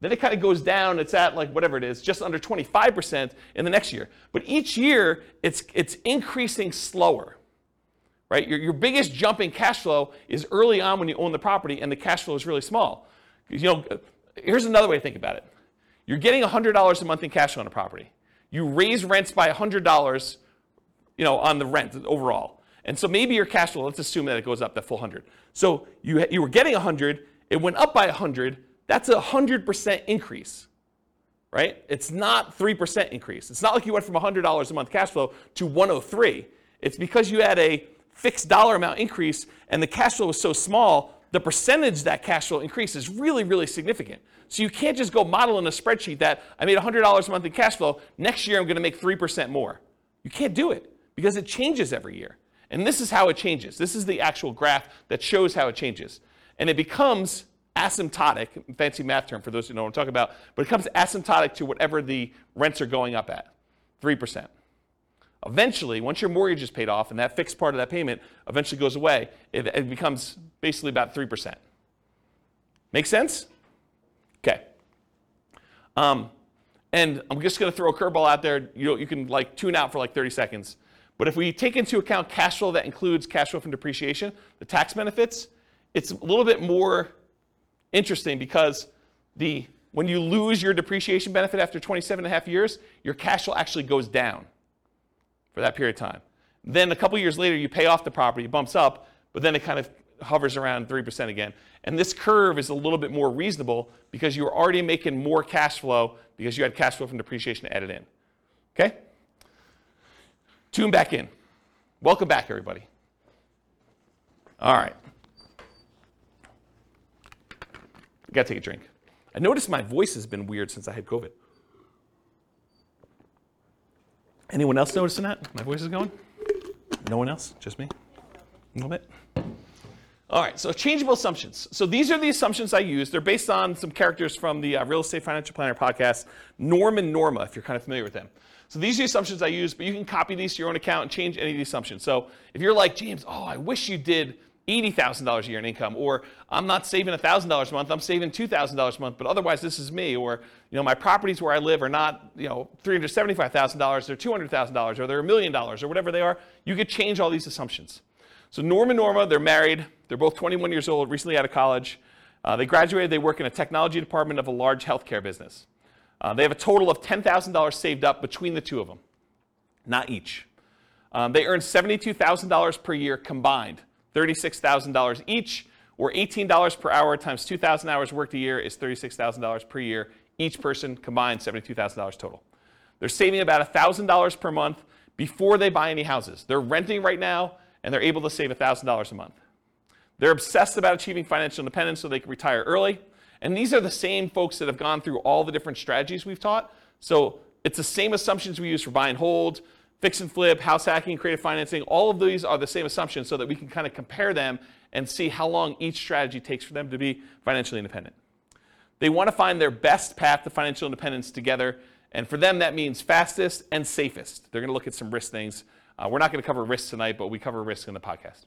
Then it kind of goes down, it's at like whatever it is, just under 25% in the next year. But each year, it's, it's increasing slower, right? Your, your biggest jump in cash flow is early on when you own the property and the cash flow is really small. You know, here's another way to think about it. You're getting $100 a month in cash flow on a property. You raise rents by $100, you know, on the rent overall. And so maybe your cash flow, let's assume that it goes up that full 100. So you, you were getting 100, it went up by 100, that's a 100% increase, right? It's not 3% increase. It's not like you went from $100 a month cash flow to 103. It's because you had a fixed dollar amount increase and the cash flow was so small, the percentage that cash flow increase is really, really significant. So you can't just go model in a spreadsheet that I made $100 a month in cash flow, next year I'm going to make 3% more. You can't do it because it changes every year. And this is how it changes. This is the actual graph that shows how it changes. And it becomes asymptotic, fancy math term for those who know what I'm talking about, but it becomes asymptotic to whatever the rents are going up at, 3%. Eventually, once your mortgage is paid off and that fixed part of that payment eventually goes away, it, it becomes basically about 3%. Make sense? Okay. Um, and I'm just going to throw a curveball out there. You, you can like tune out for like 30 seconds. But if we take into account cash flow that includes cash flow from depreciation, the tax benefits, it's a little bit more interesting because the when you lose your depreciation benefit after 27 and a half years, your cash flow actually goes down for that period of time. Then a couple years later, you pay off the property, it bumps up, but then it kind of hovers around 3% again. And this curve is a little bit more reasonable because you're already making more cash flow because you had cash flow from depreciation to added in. Okay? Tune back in. Welcome back, everybody. All right. I gotta take a drink. I noticed my voice has been weird since I had COVID. Anyone else noticing that? My voice is going? No one else? Just me? A little bit? All right, so changeable assumptions. So these are the assumptions I use. They're based on some characters from the uh, Real Estate Financial Planner podcast, Norm and Norma, if you're kind of familiar with them. So these are the assumptions I use, but you can copy these to your own account and change any of the assumptions. So if you're like, James, oh, I wish you did $80,000 a year in income, or I'm not saving $1,000 a month, I'm saving $2,000 a month, but otherwise this is me, or you know, my properties where I live are not you know, $375,000, they're $200,000, or they're a million dollars, or whatever they are, you could change all these assumptions. So Norm and Norma, they're married, they're both 21 years old, recently out of college. Uh, they graduated, they work in a technology department of a large healthcare business. Uh, they have a total of $10,000 saved up between the two of them, not each. Um, they earn $72,000 per year combined. $36,000 each, or $18 per hour times 2,000 hours worked a year is $36,000 per year. Each person combined $72,000 total. They're saving about $1,000 per month before they buy any houses. They're renting right now, and they're able to save $1,000 a month. They're obsessed about achieving financial independence so they can retire early. And these are the same folks that have gone through all the different strategies we've taught. So it's the same assumptions we use for buy and hold, fix and flip, house hacking, creative financing, all of these are the same assumptions so that we can kind of compare them and see how long each strategy takes for them to be financially independent. They want to find their best path to financial independence together, and for them that means fastest and safest. They're going to look at some risk things. Uh, we're not going to cover risk tonight, but we cover risk in the podcast.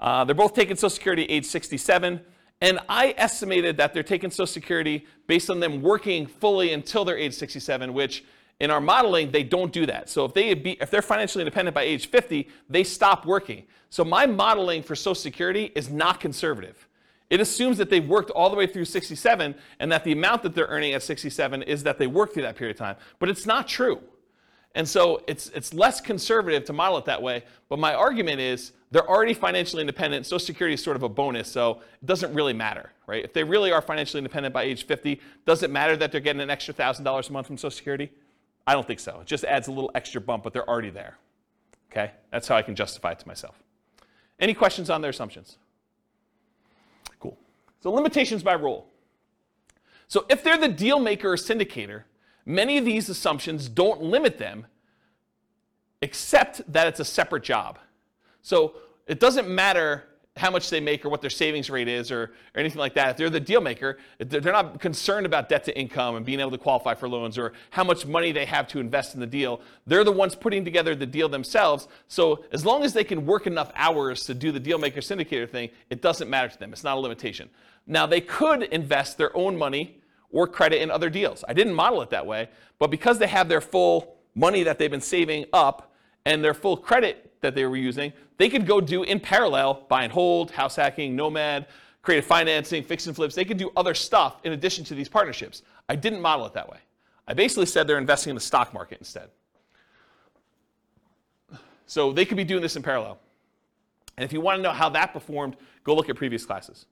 Uh, they're both taking Social Security age 67, and I estimated that they're taking Social Security based on them working fully until they're age 67, which in our modeling, they don't do that. So if, they be, if they're financially independent by age 50, they stop working. So my modeling for Social Security is not conservative. It assumes that they've worked all the way through 67 and that the amount that they're earning at 67 is that they worked through that period of time. But it's not true. And so it's, it's less conservative to model it that way. But my argument is they're already financially independent. Social Security is sort of a bonus, so it doesn't really matter, right? If they really are financially independent by age 50, does it matter that they're getting an extra $1,000 a month from Social Security? I don't think so. It just adds a little extra bump, but they're already there. Okay? That's how I can justify it to myself. Any questions on their assumptions? Cool. So limitations by rule. So if they're the deal maker or syndicator, many of these assumptions don't limit them except that it's a separate job. So it doesn't matter how much they make or what their savings rate is or, or anything like that. If they're the deal maker, they're not concerned about debt to income and being able to qualify for loans or how much money they have to invest in the deal. They're the ones putting together the deal themselves. So as long as they can work enough hours to do the deal maker syndicator thing, it doesn't matter to them. It's not a limitation. Now they could invest their own money or credit in other deals. I didn't model it that way, but because they have their full money that they've been saving up and their full credit that they were using, they could go do in parallel buy and hold, house hacking, nomad, creative financing, fix and flips. They could do other stuff in addition to these partnerships. I didn't model it that way. I basically said they're investing in the stock market instead. So they could be doing this in parallel. And if you want to know how that performed, go look at previous classes.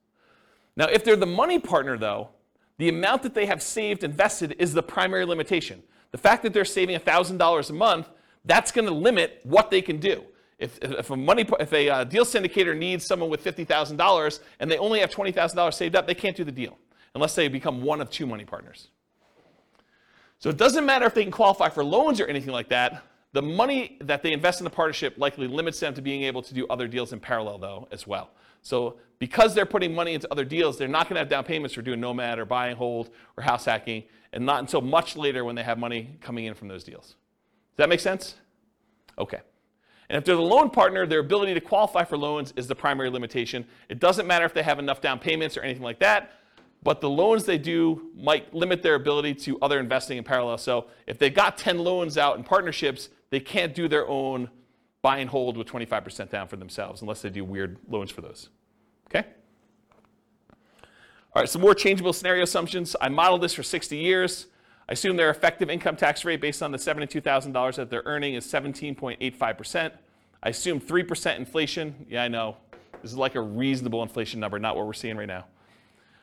Now, if they're the money partner, though, the amount that they have saved and invested is the primary limitation. The fact that they're saving $1,000 a month, that's going to limit what they can do. If, if a money, if a uh, deal syndicator needs someone with $50,000 and they only have $20,000 saved up, they can't do the deal unless they become one of two money partners. So it doesn't matter if they can qualify for loans or anything like that. The money that they invest in the partnership likely limits them to being able to do other deals in parallel, though, as well. So because they're putting money into other deals, they're not going to have down payments for doing Nomad or buy and hold or house hacking, and not until much later when they have money coming in from those deals. Does that make sense? Okay. And if they're the loan partner, their ability to qualify for loans is the primary limitation. It doesn't matter if they have enough down payments or anything like that, but the loans they do might limit their ability to other investing in parallel. So if they've got 10 loans out in partnerships, they can't do their own buy and hold with 25% down for themselves unless they do weird loans for those. Okay? All right, some more changeable scenario assumptions. I modeled this for 60 years. I assume their effective income tax rate based on the $72,000 that they're earning is 17.85%. I assume 3% inflation. Yeah, I know. This is like a reasonable inflation number, not what we're seeing right now.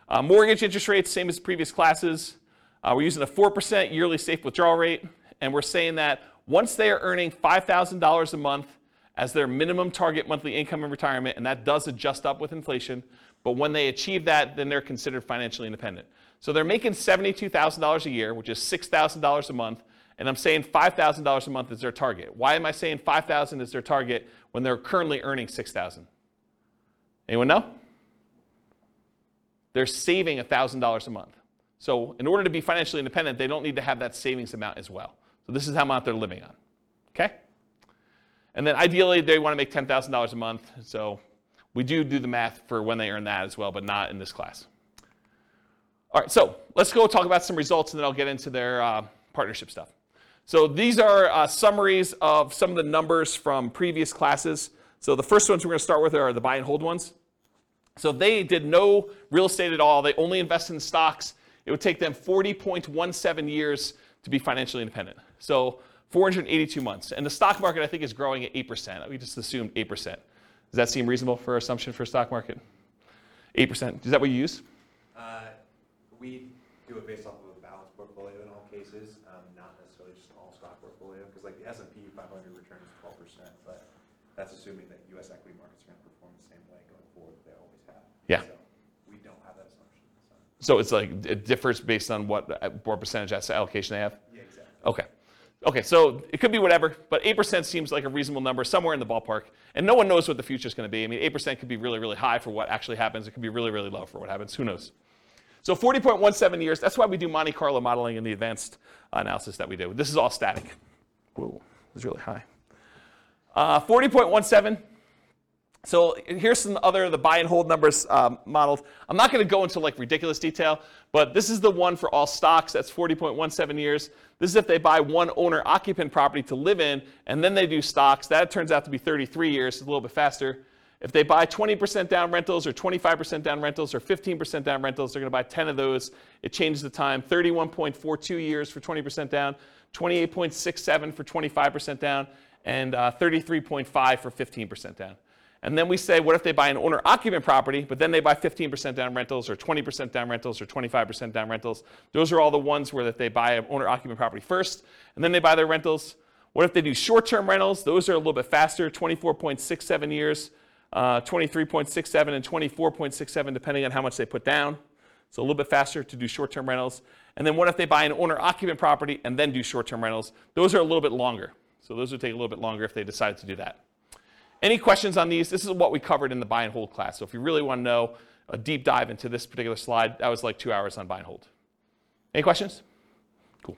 Uh, mortgage interest rates, same as previous classes. Uh, we're using a 4% yearly safe withdrawal rate, and we're saying that once they are earning $5,000 a month as their minimum target monthly income in retirement, and that does adjust up with inflation, but when they achieve that, then they're considered financially independent. So they're making $72,000 a year, which is $6,000 a month, and I'm saying $5,000 a month is their target. Why am I saying 5,000 is their target when they're currently earning 6,000? Anyone know? They're saving $1,000 a month. So in order to be financially independent, they don't need to have that savings amount as well. So this is how much they're living on. Okay? And then ideally, they want to make $10,000 a month. So we do do the math for when they earn that as well, but not in this class. All right, so let's go talk about some results and then I'll get into their uh, partnership stuff. So these are uh, summaries of some of the numbers from previous classes. So the first ones we're going to start with are the buy and hold ones. So they did no real estate at all. They only invested in stocks. It would take them 40.17 years to be financially independent. So 482 months. And the stock market, I think, is growing at 8%. We just assumed 8%. Does that seem reasonable for assumption for stock market? 8%. Is that what you use? Uh, we do it based off of a balanced portfolio in all cases, um, not necessarily just an all-stock portfolio, because like the S and P 500 return is 12%, but that's assuming that U.S. equity markets are going to perform the same way going forward that they always have. Yeah. So we don't have that assumption. So. So it's like it differs based on what, uh, what percentage asset allocation they have? Yeah, exactly. Okay. Okay, so it could be whatever, but 8% seems like a reasonable number, somewhere in the ballpark. And no one knows what the future is going to be. I mean, 8% could be really, really high for what actually happens. It could be really, really low for what happens. Who knows? So 40.17 years, that's why we do Monte Carlo modeling in the advanced analysis that we do. This is all static. Whoa, it's really high. Uh, 40.17. So here's some other the buy and hold numbers um, modeled. I'm not going to go into like ridiculous detail, but this is the one for all stocks. That's 40.17 years. This is if they buy one owner occupant property to live in, and then they do stocks. That turns out to be 33 years, it's a little bit faster. If they buy 20% down rentals, or 25% down rentals, or 15% down rentals, they're going to buy 10 of those. It changes the time. 31.42 years for 20% down, 28.67 for 25% down, and uh, 33.5 for 15% down. And then we say, what if they buy an owner occupant property, but then they buy 15% down rentals, or 20% down rentals, or 25% down rentals? Those are all the ones where that they buy an owner occupant property first, and then they buy their rentals. What if they do short term rentals? Those are a little bit faster 24.67 years, uh, 23.67, and 24.67, depending on how much they put down. so a little bit faster to do short-term rentals. And then what if they buy an owner-occupant property and then do short-term rentals? Those are a little bit longer. So those would take a little bit longer if they decide to do that. Any questions on these? This is what we covered in the buy and hold class. So if you really want to know a deep dive into this particular slide, that was like two hours on buy and hold. Any questions? Cool.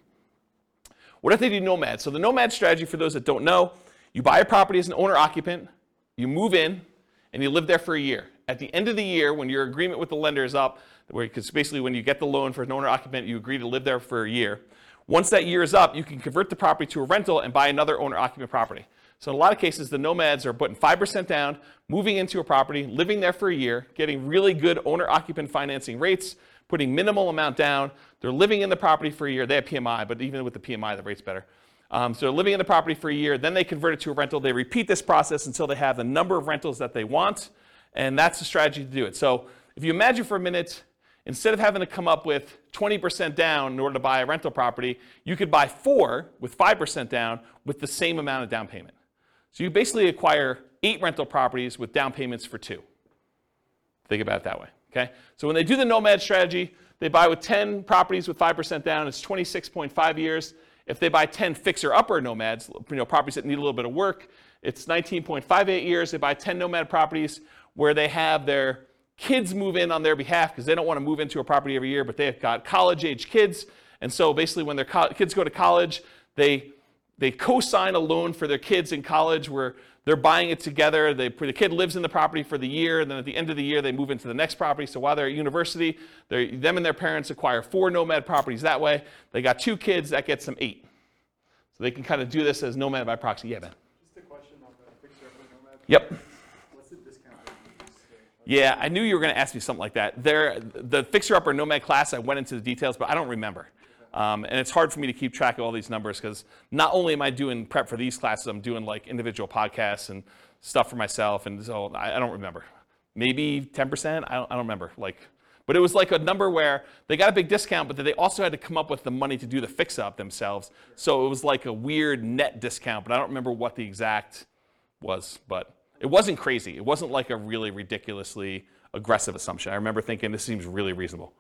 What if they do nomad? So the nomad strategy, for those that don't know, you buy a property as an owner occupant, you move in, and you live there for a year. At the end of the year, when your agreement with the lender is up, because basically when you get the loan for an owner occupant, you agree to live there for a year. Once that year is up, you can convert the property to a rental and buy another owner occupant property. So in a lot of cases, the nomads are putting 5% down, moving into a property, living there for a year, getting really good owner occupant financing rates, putting minimal amount down. They're living in the property for a year. They have PMI, but even with the PMI, the rate's better. Um, so they're living in the property for a year, then they convert it to a rental. They repeat this process until they have the number of rentals that they want, and that's the strategy to do it. So if you imagine for a minute, instead of having to come up with 20% down in order to buy a rental property, you could buy four with 5% down with the same amount of down payment. So you basically acquire eight rental properties with down payments for two. Think about it that way. Okay? So when they do the nomad strategy, they buy with 10 properties with 5% down, it's 26.5 years. If they buy 10 fixer upper nomads, you know, properties that need a little bit of work, it's 19.58 years. They buy 10 nomad properties where they have their kids move in on their behalf because they don't want to move into a property every year, but they've got college age kids. And so basically, when their co- kids go to college, they they co-sign a loan for their kids in college where they're buying it together. They, the kid lives in the property for the year, and then at the end of the year, they move into the next property. So while they're at university, they're, them and their parents acquire four nomad properties that way. They got two kids, that gets them eight. So they can kind of do this as nomad by proxy. Yeah, Ben. Just a question on the fixer nomad. Yep. What's the discount rate? Yeah, I knew you were going to ask me something like that. There, the fixer upper nomad class, I went into the details, but I don't remember. Um, and it's hard for me to keep track of all these numbers because not only am I doing prep for these classes, I'm doing like individual podcasts and stuff for myself. And so I, I don't remember. Maybe 10%? I don't, I don't remember. Like, but it was like a number where they got a big discount, but they also had to come up with the money to do the fix up themselves. So it was like a weird net discount, but I don't remember what the exact was. But it wasn't crazy. It wasn't like a really ridiculously aggressive assumption. I remember thinking this seems really reasonable.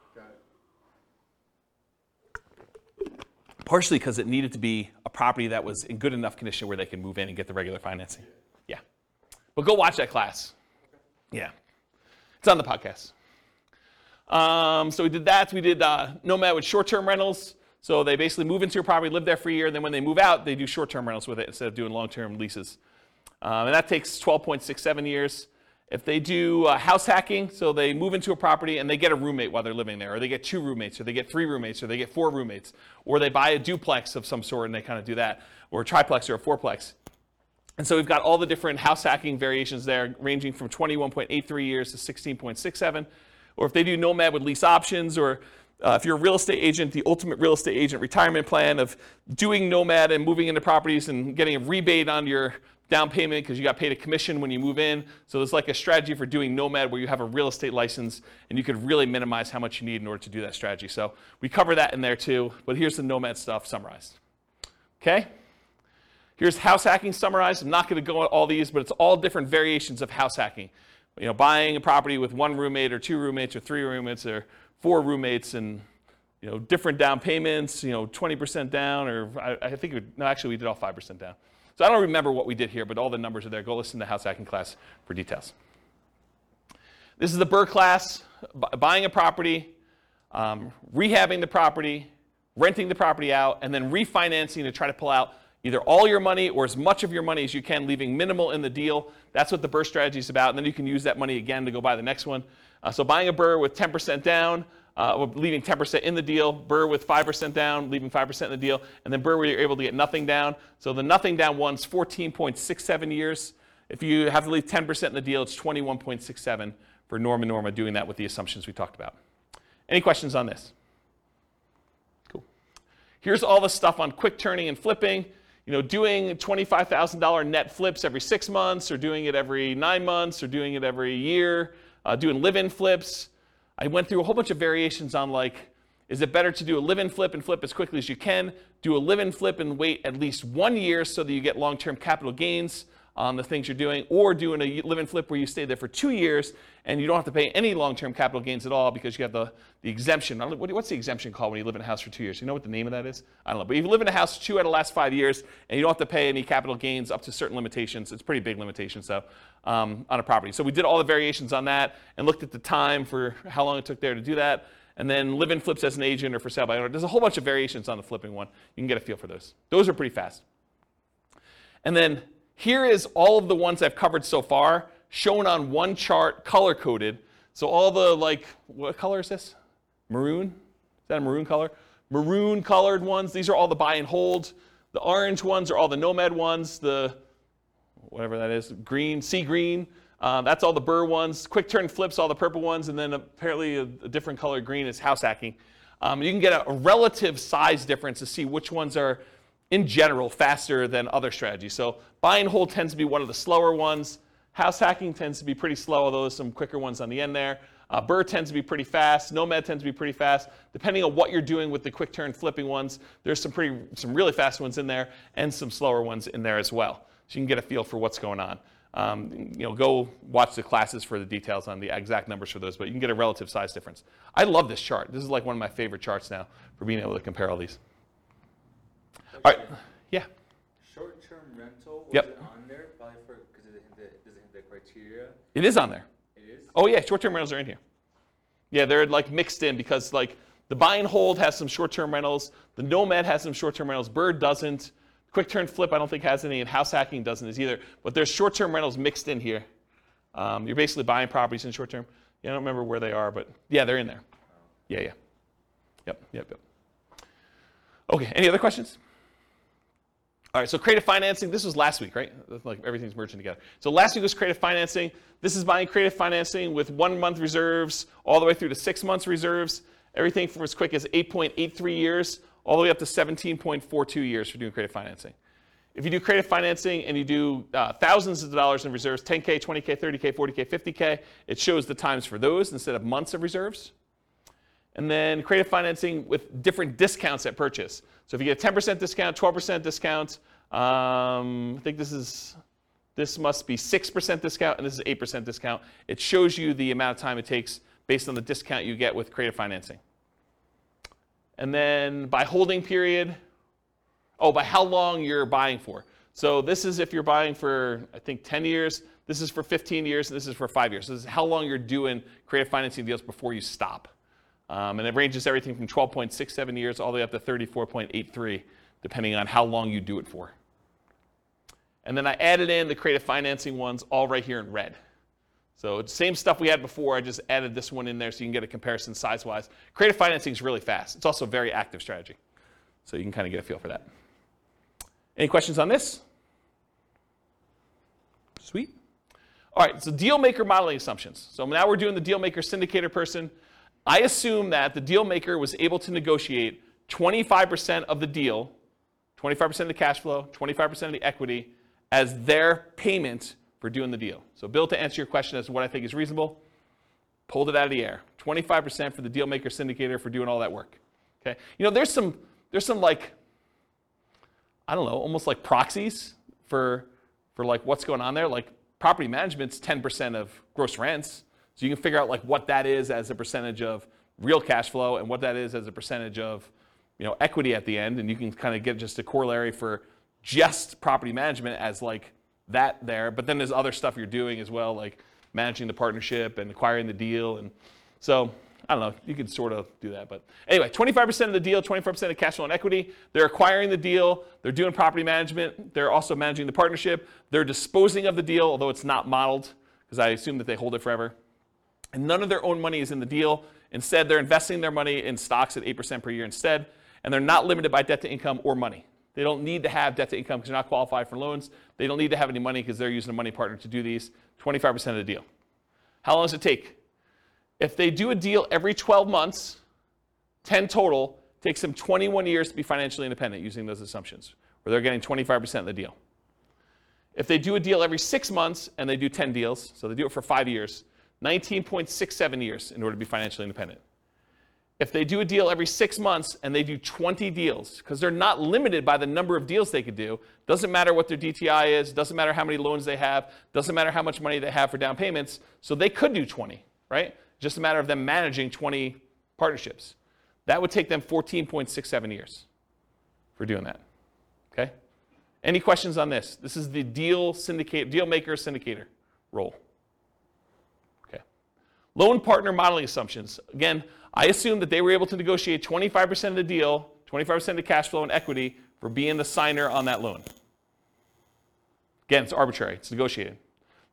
partially because it needed to be a property that was in good enough condition where they could move in and get the regular financing. Yeah. But go watch that class. Yeah. It's on the podcast. Um, so we did that. We did uh, Nomad with short term rentals. So they basically move into a property, live there for a year, and then when they move out, they do short term rentals with it instead of doing long term leases. Um, and that takes 12.67 years. If they do uh, house hacking, so they move into a property and they get a roommate while they're living there, or they get two roommates, or they get three roommates, or they get four roommates, or they buy a duplex of some sort and they kind of do that, or a triplex or a fourplex. And so we've got all the different house hacking variations there, ranging from 21.83 years to 16.67. Or if they do nomad with lease options, or uh, if you're a real estate agent, the ultimate real estate agent retirement plan of doing nomad and moving into properties and getting a rebate on your down payment because you got paid a commission when you move in. So there's like a strategy for doing Nomad where you have a real estate license and you could really minimize how much you need in order to do that strategy. So we cover that in there too, but here's the Nomad stuff summarized. Okay? Here's house hacking summarized. I'm not going to go all these, but it's all different variations of house hacking. You know, buying a property with one roommate or two roommates or three roommates or four roommates and you know, different down payments, you know, 20% down, or I, I think, it, no, actually we did all 5% down. So I don't remember what we did here, but all the numbers are there. Go listen to the house hacking class for details. This is the BRRRR class, buying a property, um, rehabbing the property, renting the property out, and then refinancing to try to pull out either all your money or as much of your money as you can, leaving minimal in the deal. That's what the BRRRR strategy is about. And then you can use that money again to go buy the next one. Uh, so buying a BRRRR with 10% down, uh, leaving 10% in the deal, BRRRR with 5% down, leaving 5% in the deal, and then BRRRR where you're able to get nothing down. So the nothing down one's 14.67 years. If you have to leave 10% in the deal, it's 21.67 for Norma Norma doing that with the assumptions we talked about. Any questions on this? Cool. Here's all the stuff on quick turning and flipping. You know, doing $25,000 net flips every six months, or doing it every nine months, or doing it every year, uh, doing live-in flips, I went through a whole bunch of variations on like, is it better to do a live and flip and flip as quickly as you can? Do a live and flip and wait at least one year so that you get long term capital gains on the things you're doing, or doing a live and flip where you stay there for two years and you don't have to pay any long-term capital gains at all because you have the, the exemption. What's the exemption called when you live in a house for two years? You know what the name of that is? I don't know. But if you live in a house two out of the last five years and you don't have to pay any capital gains up to certain limitations, it's pretty big limitations though, um, on a property. So we did all the variations on that and looked at the time for how long it took there to do that. And then live in flips as an agent or for sale by owner. There's a whole bunch of variations on the flipping one. You can get a feel for those. Those are pretty fast. And then here is all of the ones I've covered so far shown on one chart, color coded. So all the like, what color is this? Maroon? Is that a maroon color? Maroon colored ones, these are all the buy and hold. The orange ones are all the nomad ones. The whatever that is, green, sea green. Um, that's all the BRRRR ones. Quick turn flips, all the purple ones, and then apparently a, a different color green is house hacking. Um, you can get a, a relative size difference to see which ones are, in general, faster than other strategies. So buy and hold tends to be one of the slower ones. House hacking tends to be pretty slow, although there's some quicker ones on the end there. Uh, BRRRR tends to be pretty fast. Nomad tends to be pretty fast. Depending on what you're doing with the quick turn flipping ones, there's some pretty, some really fast ones in there and some slower ones in there as well. So you can get a feel for what's going on. Um, you know, go watch the classes for the details on the exact numbers for those, but you can get a relative size difference. I love this chart. This is like one of my favorite charts now for being able to compare all these. All right, yeah. Short-term rental, was Yep. it on there? Probably for, because it hit the, doesn't hit the criteria. It is on there. It is? Oh yeah, short-term rentals are in here. Yeah, they're like mixed in because like the buy and hold has some short-term rentals, the Nomad has some short-term rentals, BRRRR doesn't, Quick Turn Flip I don't think has any, and House Hacking doesn't is either. But there's short-term rentals mixed in here. Um, you're basically buying properties in short-term. Yeah, I don't remember where they are, but yeah, they're in there. Yeah, yeah. Yep, yep, yep. Okay, any other questions? All right, so creative financing, this was last week, right? Like everything's merging together. So last week was creative financing. This is buying creative financing with one month reserves all the way through to six months reserves. Everything from as quick as 8.83 years all the way up to 17.42 years for doing creative financing. If you do creative financing and you do uh, thousands of dollars in reserves, 10K, 20K, 30K, 40K, 50K, it shows the times for those instead of months of reserves. And then creative financing with different discounts at purchase. So if you get a 10% discount, 12% discount, um, I think this is this must be 6% discount and this is 8% discount. It shows you the amount of time it takes based on the discount you get with creative financing. And then by holding period, oh, by how long you're buying for. So this is if you're buying for, I think, 10 years, this is for 15 years, and this is for five years. So this is how long you're doing creative financing deals before you stop. Um, and it ranges everything from 12.67 years all the way up to 34.83, depending on how long you do it for. And then I added in the creative financing ones all right here in red. So it's same stuff we had before, I just added this one in there so you can get a comparison size-wise. Creative financing is really fast. It's also a very active strategy. So you can kind of get a feel for that. Any questions on this? Sweet. All right, so deal maker modeling assumptions. So now we're doing the deal maker syndicator person. I assume that the deal maker was able to negotiate 25% of the deal, 25% of the cash flow, 25% of the equity as their payment for doing the deal. So, Bill, to answer your question as to what I think is reasonable, pulled it out of the air. 25% for the deal maker syndicator for doing all that work. Okay? You know, there's some there's some like I don't know, almost like proxies for for like what's going on there. Like property management's 10% of gross rents. So you can figure out like what that is as a percentage of real cash flow and what that is as a percentage of you know equity at the end and you can kind of get just a corollary for just property management as like that there but then there's other stuff you're doing as well like managing the partnership and acquiring the deal and so I don't know, you could sort of do that. But anyway, 25% of the deal, 24% of cash flow and equity. They're acquiring the deal. They're doing property management. They're also managing the partnership. They're disposing of the deal, although it's not modeled, because I assume that they hold it forever. And none of their own money is in the deal. Instead, they're investing their money in stocks at 8% per year instead. And they're not limited by debt to income or money. They don't need to have debt to income because they're not qualified for loans. They don't need to have any money because they're using a money partner to do these. 25% of the deal. How long does it take? If they do a deal every 12 months, 10 total, takes them 21 years to be financially independent using those assumptions, where they're getting 25% of the deal. If they do a deal every six months and they do 10 deals, so they do it for five years, 19.67 years in order to be financially independent. if they do a deal every six months and they do 20 deals, because they're not limited by the number of deals they could do, doesn't matter what their DTI is, doesn't matter how many loans they have, doesn't matter how much money they have for down payments, so they could do 20, right? Just a matter of them managing 20 partnerships. That would take them 14.67 years for doing that. Okay? Any questions on this? This is the deal syndicate, deal maker syndicator role. Loan partner modeling assumptions. Again, I assume that they were able to negotiate 25% of the deal, 25% of the cash flow and equity for being the signer on that loan. Again, it's arbitrary, it's negotiated.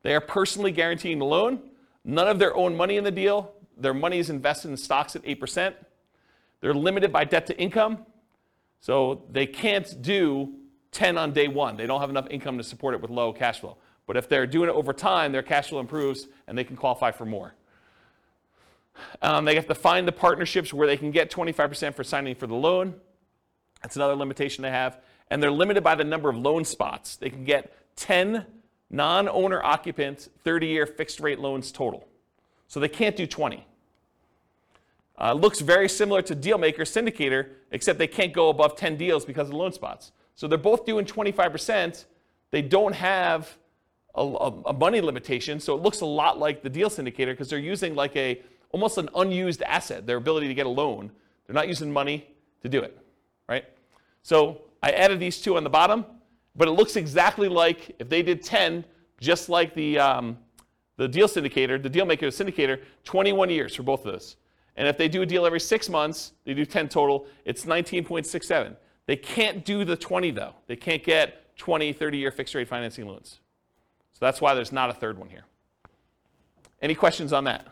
They are personally guaranteeing the loan, none of their own money in the deal. Their money is invested in stocks at 8%. They're limited by debt to income, so they can't do 10 on day one. They don't have enough income to support it with low cash flow. But if they're doing it over time, their cash flow improves and they can qualify for more. Um, they have to find the partnerships where they can get 25% for signing for the loan. That's another limitation they have. And they're limited by the number of loan spots. They can get 10 non owner occupant 30 year fixed rate loans total. So they can't do 20. Uh, looks very similar to Dealmaker Syndicator, except they can't go above 10 deals because of loan spots. So they're both doing 25%. They don't have a, a, a money limitation, so it looks a lot like the deal syndicator because they're using like a almost an unused asset, their ability to get a loan. They're not using money to do it, right? So I added these two on the bottom, but it looks exactly like if they did 10, just like the, um, the deal syndicator, the deal maker syndicator, 21 years for both of those. And if they do a deal every six months, they do 10 total, it's 19.67. They can't do the 20 though. They can't get 20, 30 year fixed rate financing loans. So that's why there's not a third one here. Any questions on that?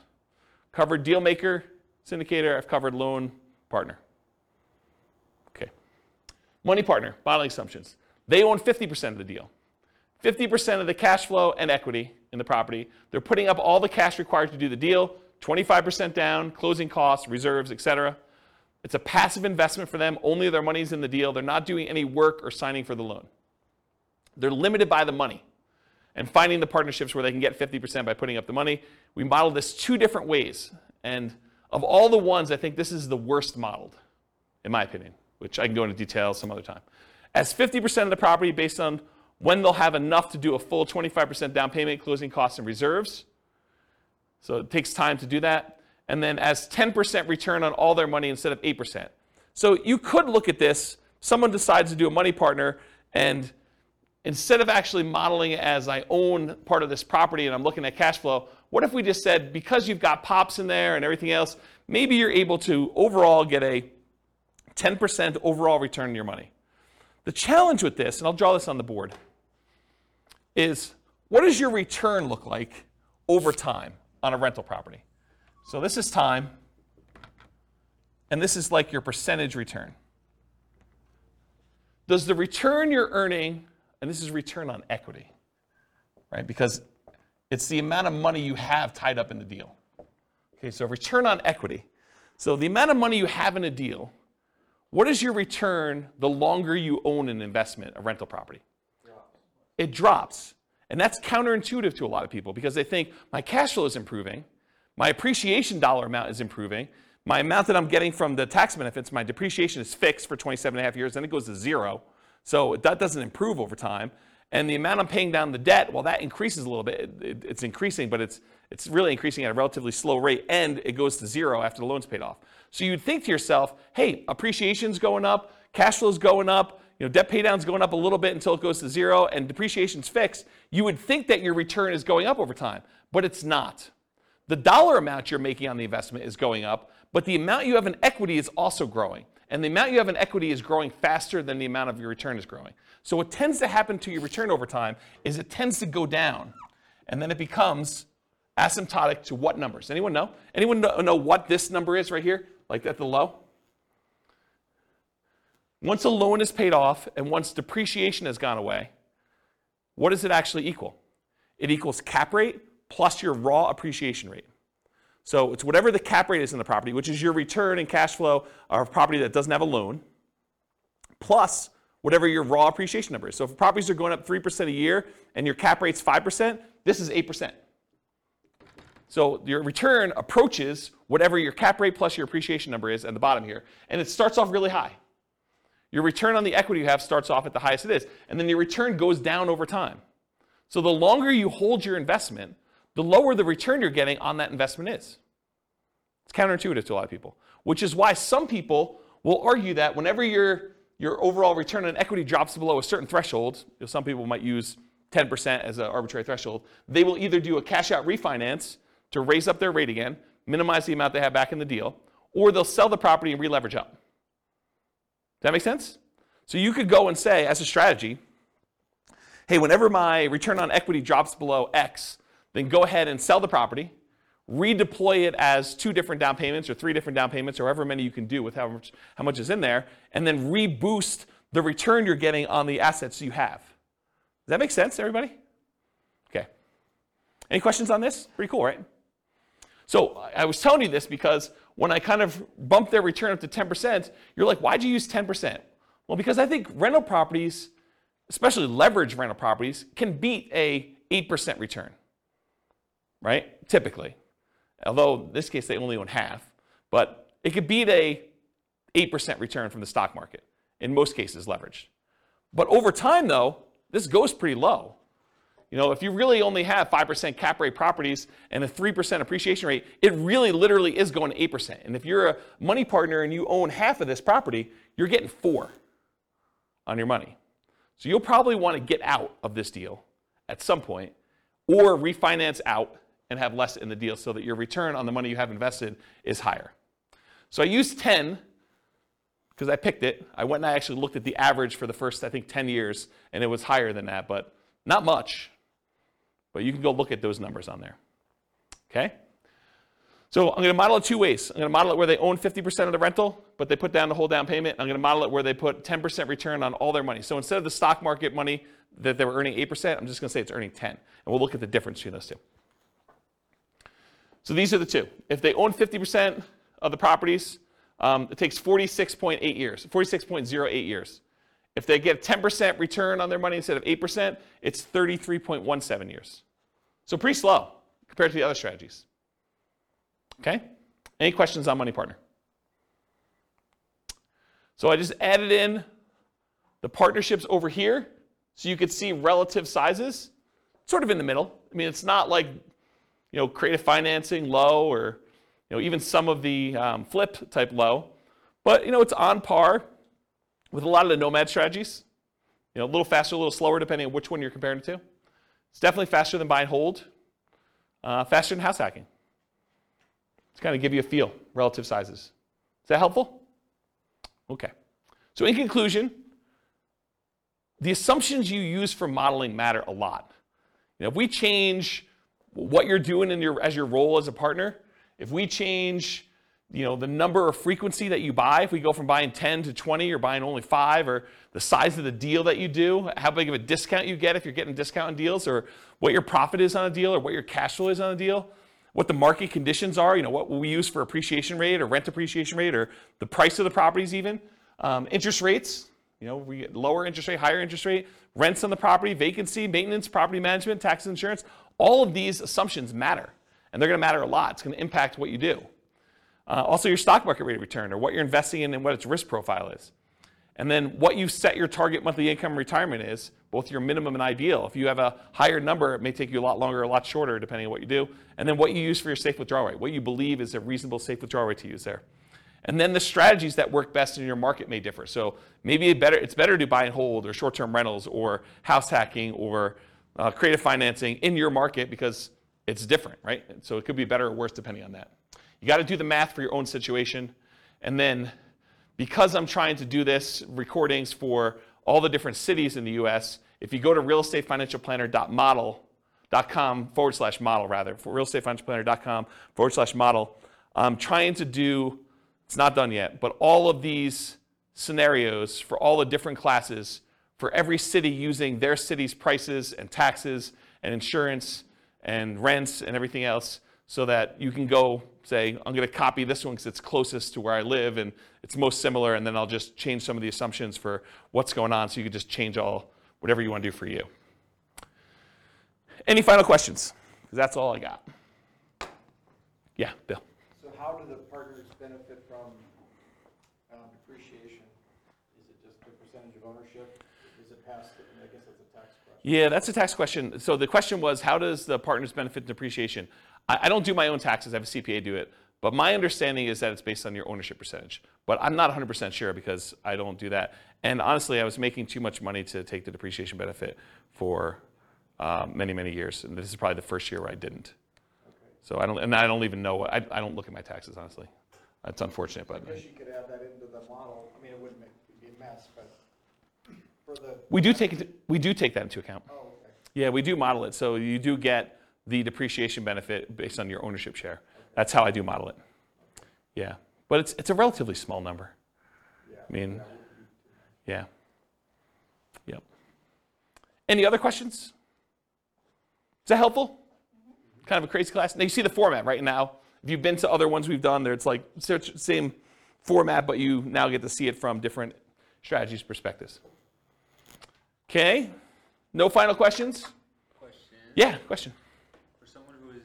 Covered deal maker, syndicator, I've covered loan partner. Okay. Money partner, modeling assumptions. They own 50% of the deal. 50% of the cash flow and equity in the property. They're putting up all the cash required to do the deal, 25% down, closing costs, reserves, etc. It's a passive investment for them. Only their money's in the deal. They're not doing any work or signing for the loan. They're limited by the money and finding the partnerships where they can get 50% by putting up the money. We modeled this two different ways. And of all the ones, I think this is the worst modeled, in my opinion, which I can go into detail some other time. As 50% of the property based on when they'll have enough to do a full 25% down payment, closing costs, and reserves. So it takes time to do that. And then as 10% return on all their money instead of 8%. So you could look at this. Someone decides to do a money partner and instead of actually modeling it as I own part of this property and I'm looking at cash flow, what if we just said, because you've got pops in there and everything else, maybe you're able to overall get a 10% overall return on your money. The challenge with this, and I'll draw this on the board, is what does your return look like over time on a rental property? So this is time, and this is like your percentage return. Does the return you're earning and this is return on equity, right? Because it's the amount of money you have tied up in the deal. Okay, so return on equity. So the amount of money you have in a deal, what is your return the longer you own an investment, a rental property? It drops. And that's counterintuitive to a lot of people because they think my cash flow is improving, my appreciation dollar amount is improving, my amount that I'm getting from the tax benefits, my depreciation is fixed for 27 and a half years, then it goes to zero. So that doesn't improve over time. And the amount I'm paying down the debt, well, that increases a little bit. It, it, it's increasing, but it's, it's really increasing at a relatively slow rate, and it goes to zero after the loan's paid off. So you'd think to yourself, hey, appreciation's going up, cash flow's going up, you know, debt paydown's going up a little bit until it goes to zero, and depreciation's fixed. You would think that your return is going up over time, but it's not. The dollar amount you're making on the investment is going up, but the amount you have in equity is also growing and the amount you have in equity is growing faster than the amount of your return is growing. So what tends to happen to your return over time is it tends to go down, and then it becomes asymptotic to what numbers? Anyone know? Anyone know what this number is right here, like at the low? Once a loan is paid off and once depreciation has gone away, what does it actually equal? It equals cap rate plus your raw appreciation rate. So it's whatever the cap rate is in the property, which is your return and cash flow of a property that doesn't have a loan, plus whatever your raw appreciation number is. So if properties are going up 3% a year and your cap rate's 5%, this is 8%. So your return approaches whatever your cap rate plus your appreciation number is at the bottom here, and it starts off really high. Your return on the equity you have starts off at the highest it is, and then your return goes down over time. So the longer you hold your investment, the lower the return you're getting on that investment is. It's counterintuitive to a lot of people, which is why some people will argue that whenever your, your overall return on equity drops below a certain threshold, you know, some people might use 10% as an arbitrary threshold, they will either do a cash out refinance to raise up their rate again, minimize the amount they have back in the deal, or they'll sell the property and re-leverage up. Does that make sense? So you could go and say, as a strategy, hey, whenever my return on equity drops below X, then go ahead and sell the property, redeploy it as two different down payments or three different down payments or however many you can do with how much, how much is in there, and then reboost the return you're getting on the assets you have. Does that make sense, everybody? Okay. Any questions on this? Pretty cool, right? So I was telling you this because when I kind of bumped their return up to 10%, you're like, why'd you use 10%? Well, because I think rental properties, especially leverage rental properties, can beat a 8% return, right? Typically. Although in this case they only own half, but it could beat a 8% return from the stock market, in most cases leveraged. But over time though, this goes pretty low. You know, if you really only have 5% cap rate properties and a 3% appreciation rate, it really literally is going to 8%. And if you're a money partner and you own half of this property, you're getting 4 on your money. So you'll probably want to get out of this deal at some point or refinance out and have less in the deal so that your return on the money you have invested is higher. So I used 10 because I picked it. I went and I actually looked at the average for the first, I think, 10 years, and it was higher than that, but not much. But you can go look at those numbers on there. Okay? So I'm going to model it two ways. I'm going to model it where they own 50% of the rental, but they put down the whole down payment. I'm going to model it where they put 10% return on all their money. So instead of the stock market money that they were earning 8%, I'm just going to say it's earning 10. And we'll look at the difference between those two. So these are the two. If they own 50% of the properties, um, it takes 46.8 years, 46.08 years. If they get 10% return on their money instead of 8%, it's 33.17 years. So pretty slow compared to the other strategies. Okay? Any questions on Money Partner? So I just added in the partnerships over here so you could see relative sizes, sort of in the middle. I mean, it's not like, you know, creative financing low or, you know, even some of the um, flip type low. But, you know, it's on par with a lot of the nomad strategies. You know, a little faster, a little slower, depending on which one you're comparing it to. It's definitely faster than buy and hold, uh, faster than house hacking. To kind of give you a feel, relative sizes. Is that helpful? Okay. So in conclusion, the assumptions you use for modeling matter a lot. You know, if we change what you're doing in your, as your role as a partner, if we change you know, the number or frequency that you buy, if we go from buying 10 to 20 or buying only five, or the size of the deal that you do, how big of a discount you get if you're getting discount on deals, or what your profit is on a deal, or what your cash flow is on a deal, what the market conditions are, you know, what we use for appreciation rate or rent appreciation rate, or the price of the properties even, um, interest rates, you know, we get lower interest rate, higher interest rate, rents on the property, vacancy, maintenance, property management, taxes, insurance, all of these assumptions matter. And they're gonna matter a lot. It's gonna impact what you do. Uh, also, your stock market rate of return, or what you're investing in and what its risk profile is. And then what you set your target monthly income retirement is, both your minimum and ideal. If you have a higher number, it may take you a lot longer, a lot shorter, depending on what you do. And then what you use for your safe withdrawal rate, what you believe is a reasonable safe withdrawal rate to use there. And then the strategies that work best in your market may differ. So maybe it better, it's better to buy and hold, or short-term rentals, or house hacking, or uh, creative financing in your market because it's different, right? So it could be better or worse depending on that. You got to do the math for your own situation. And then, because I'm trying to do this recordings for all the different cities in the US, if you go to realestatefinancialplanner.model.com forward slash model, rather, for realestatefinancialplanner.com forward slash model, I'm trying to do, it's not done yet, but all of these scenarios for all the different classes for every city using their city's prices and taxes and insurance and rents and everything else so that you can go say, I'm going to copy this one because it's closest to where I live and it's most similar, and then I'll just change some of the assumptions for what's going on so you can just change all whatever you want to do for you. Any final questions? Because that's all I got. Yeah, Bill. So how do the partners benefit from um, depreciation? Is it just the percentage of ownership? Is I guess that's a tax question. Yeah, that's a tax question. So the question was, how does the partners benefit depreciation? I, I don't do my own taxes. I have a CPA do it. But my understanding is that it's based on your ownership percentage. But I'm not 100% sure because I don't do that. And honestly, I was making too much money to take the depreciation benefit for um, many, many years. And this is probably the first year where I didn't. So I don't, and I don't even know. I, I don't look at my taxes honestly. That's unfortunate, but I guess you could add that into the model. I mean, it wouldn't make, it'd be a mess, but we do take it. We do take that into account. oh, okay. Yeah, we do model it. So you do get the depreciation benefit based on your ownership share. That's how I do model it. Yeah, but it's it's a relatively small number. I mean, yeah. Yep. Any other questions? Is that helpful? Mm-hmm. Kind of a crazy class. Now you see the format right now. If you've been to other ones we've done, there it's like search- same format, but you now get to see it from different strategies perspectives. Okay. No final questions? Question. Yeah, question. For someone who is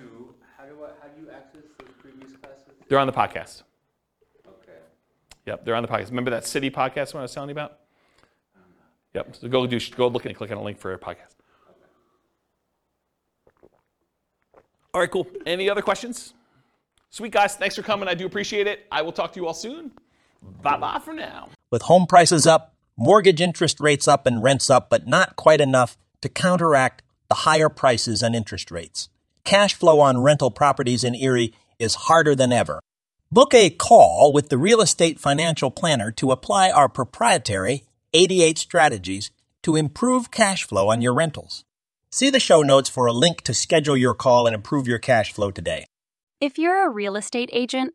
new, how do I, how do you access those previous classes? They're on the podcast. Okay. Yep, they're on the podcast. Remember that city podcast one I was telling you about? Um, yep. So go do go look and click on a link for a podcast. All right, cool. Any other questions? Sweet guys, thanks for coming. I do appreciate it. I will talk to you all soon. Bye bye for now. With home prices up, mortgage interest rates up, and rents up, but not quite enough to counteract the higher prices and interest rates. Cash flow on rental properties in Erie is harder than ever. Book a call with the Real Estate Financial Planner to apply our proprietary 88 strategies to improve cash flow on your rentals. See the show notes for a link to schedule your call and improve your cash flow today. If you're a real estate agent,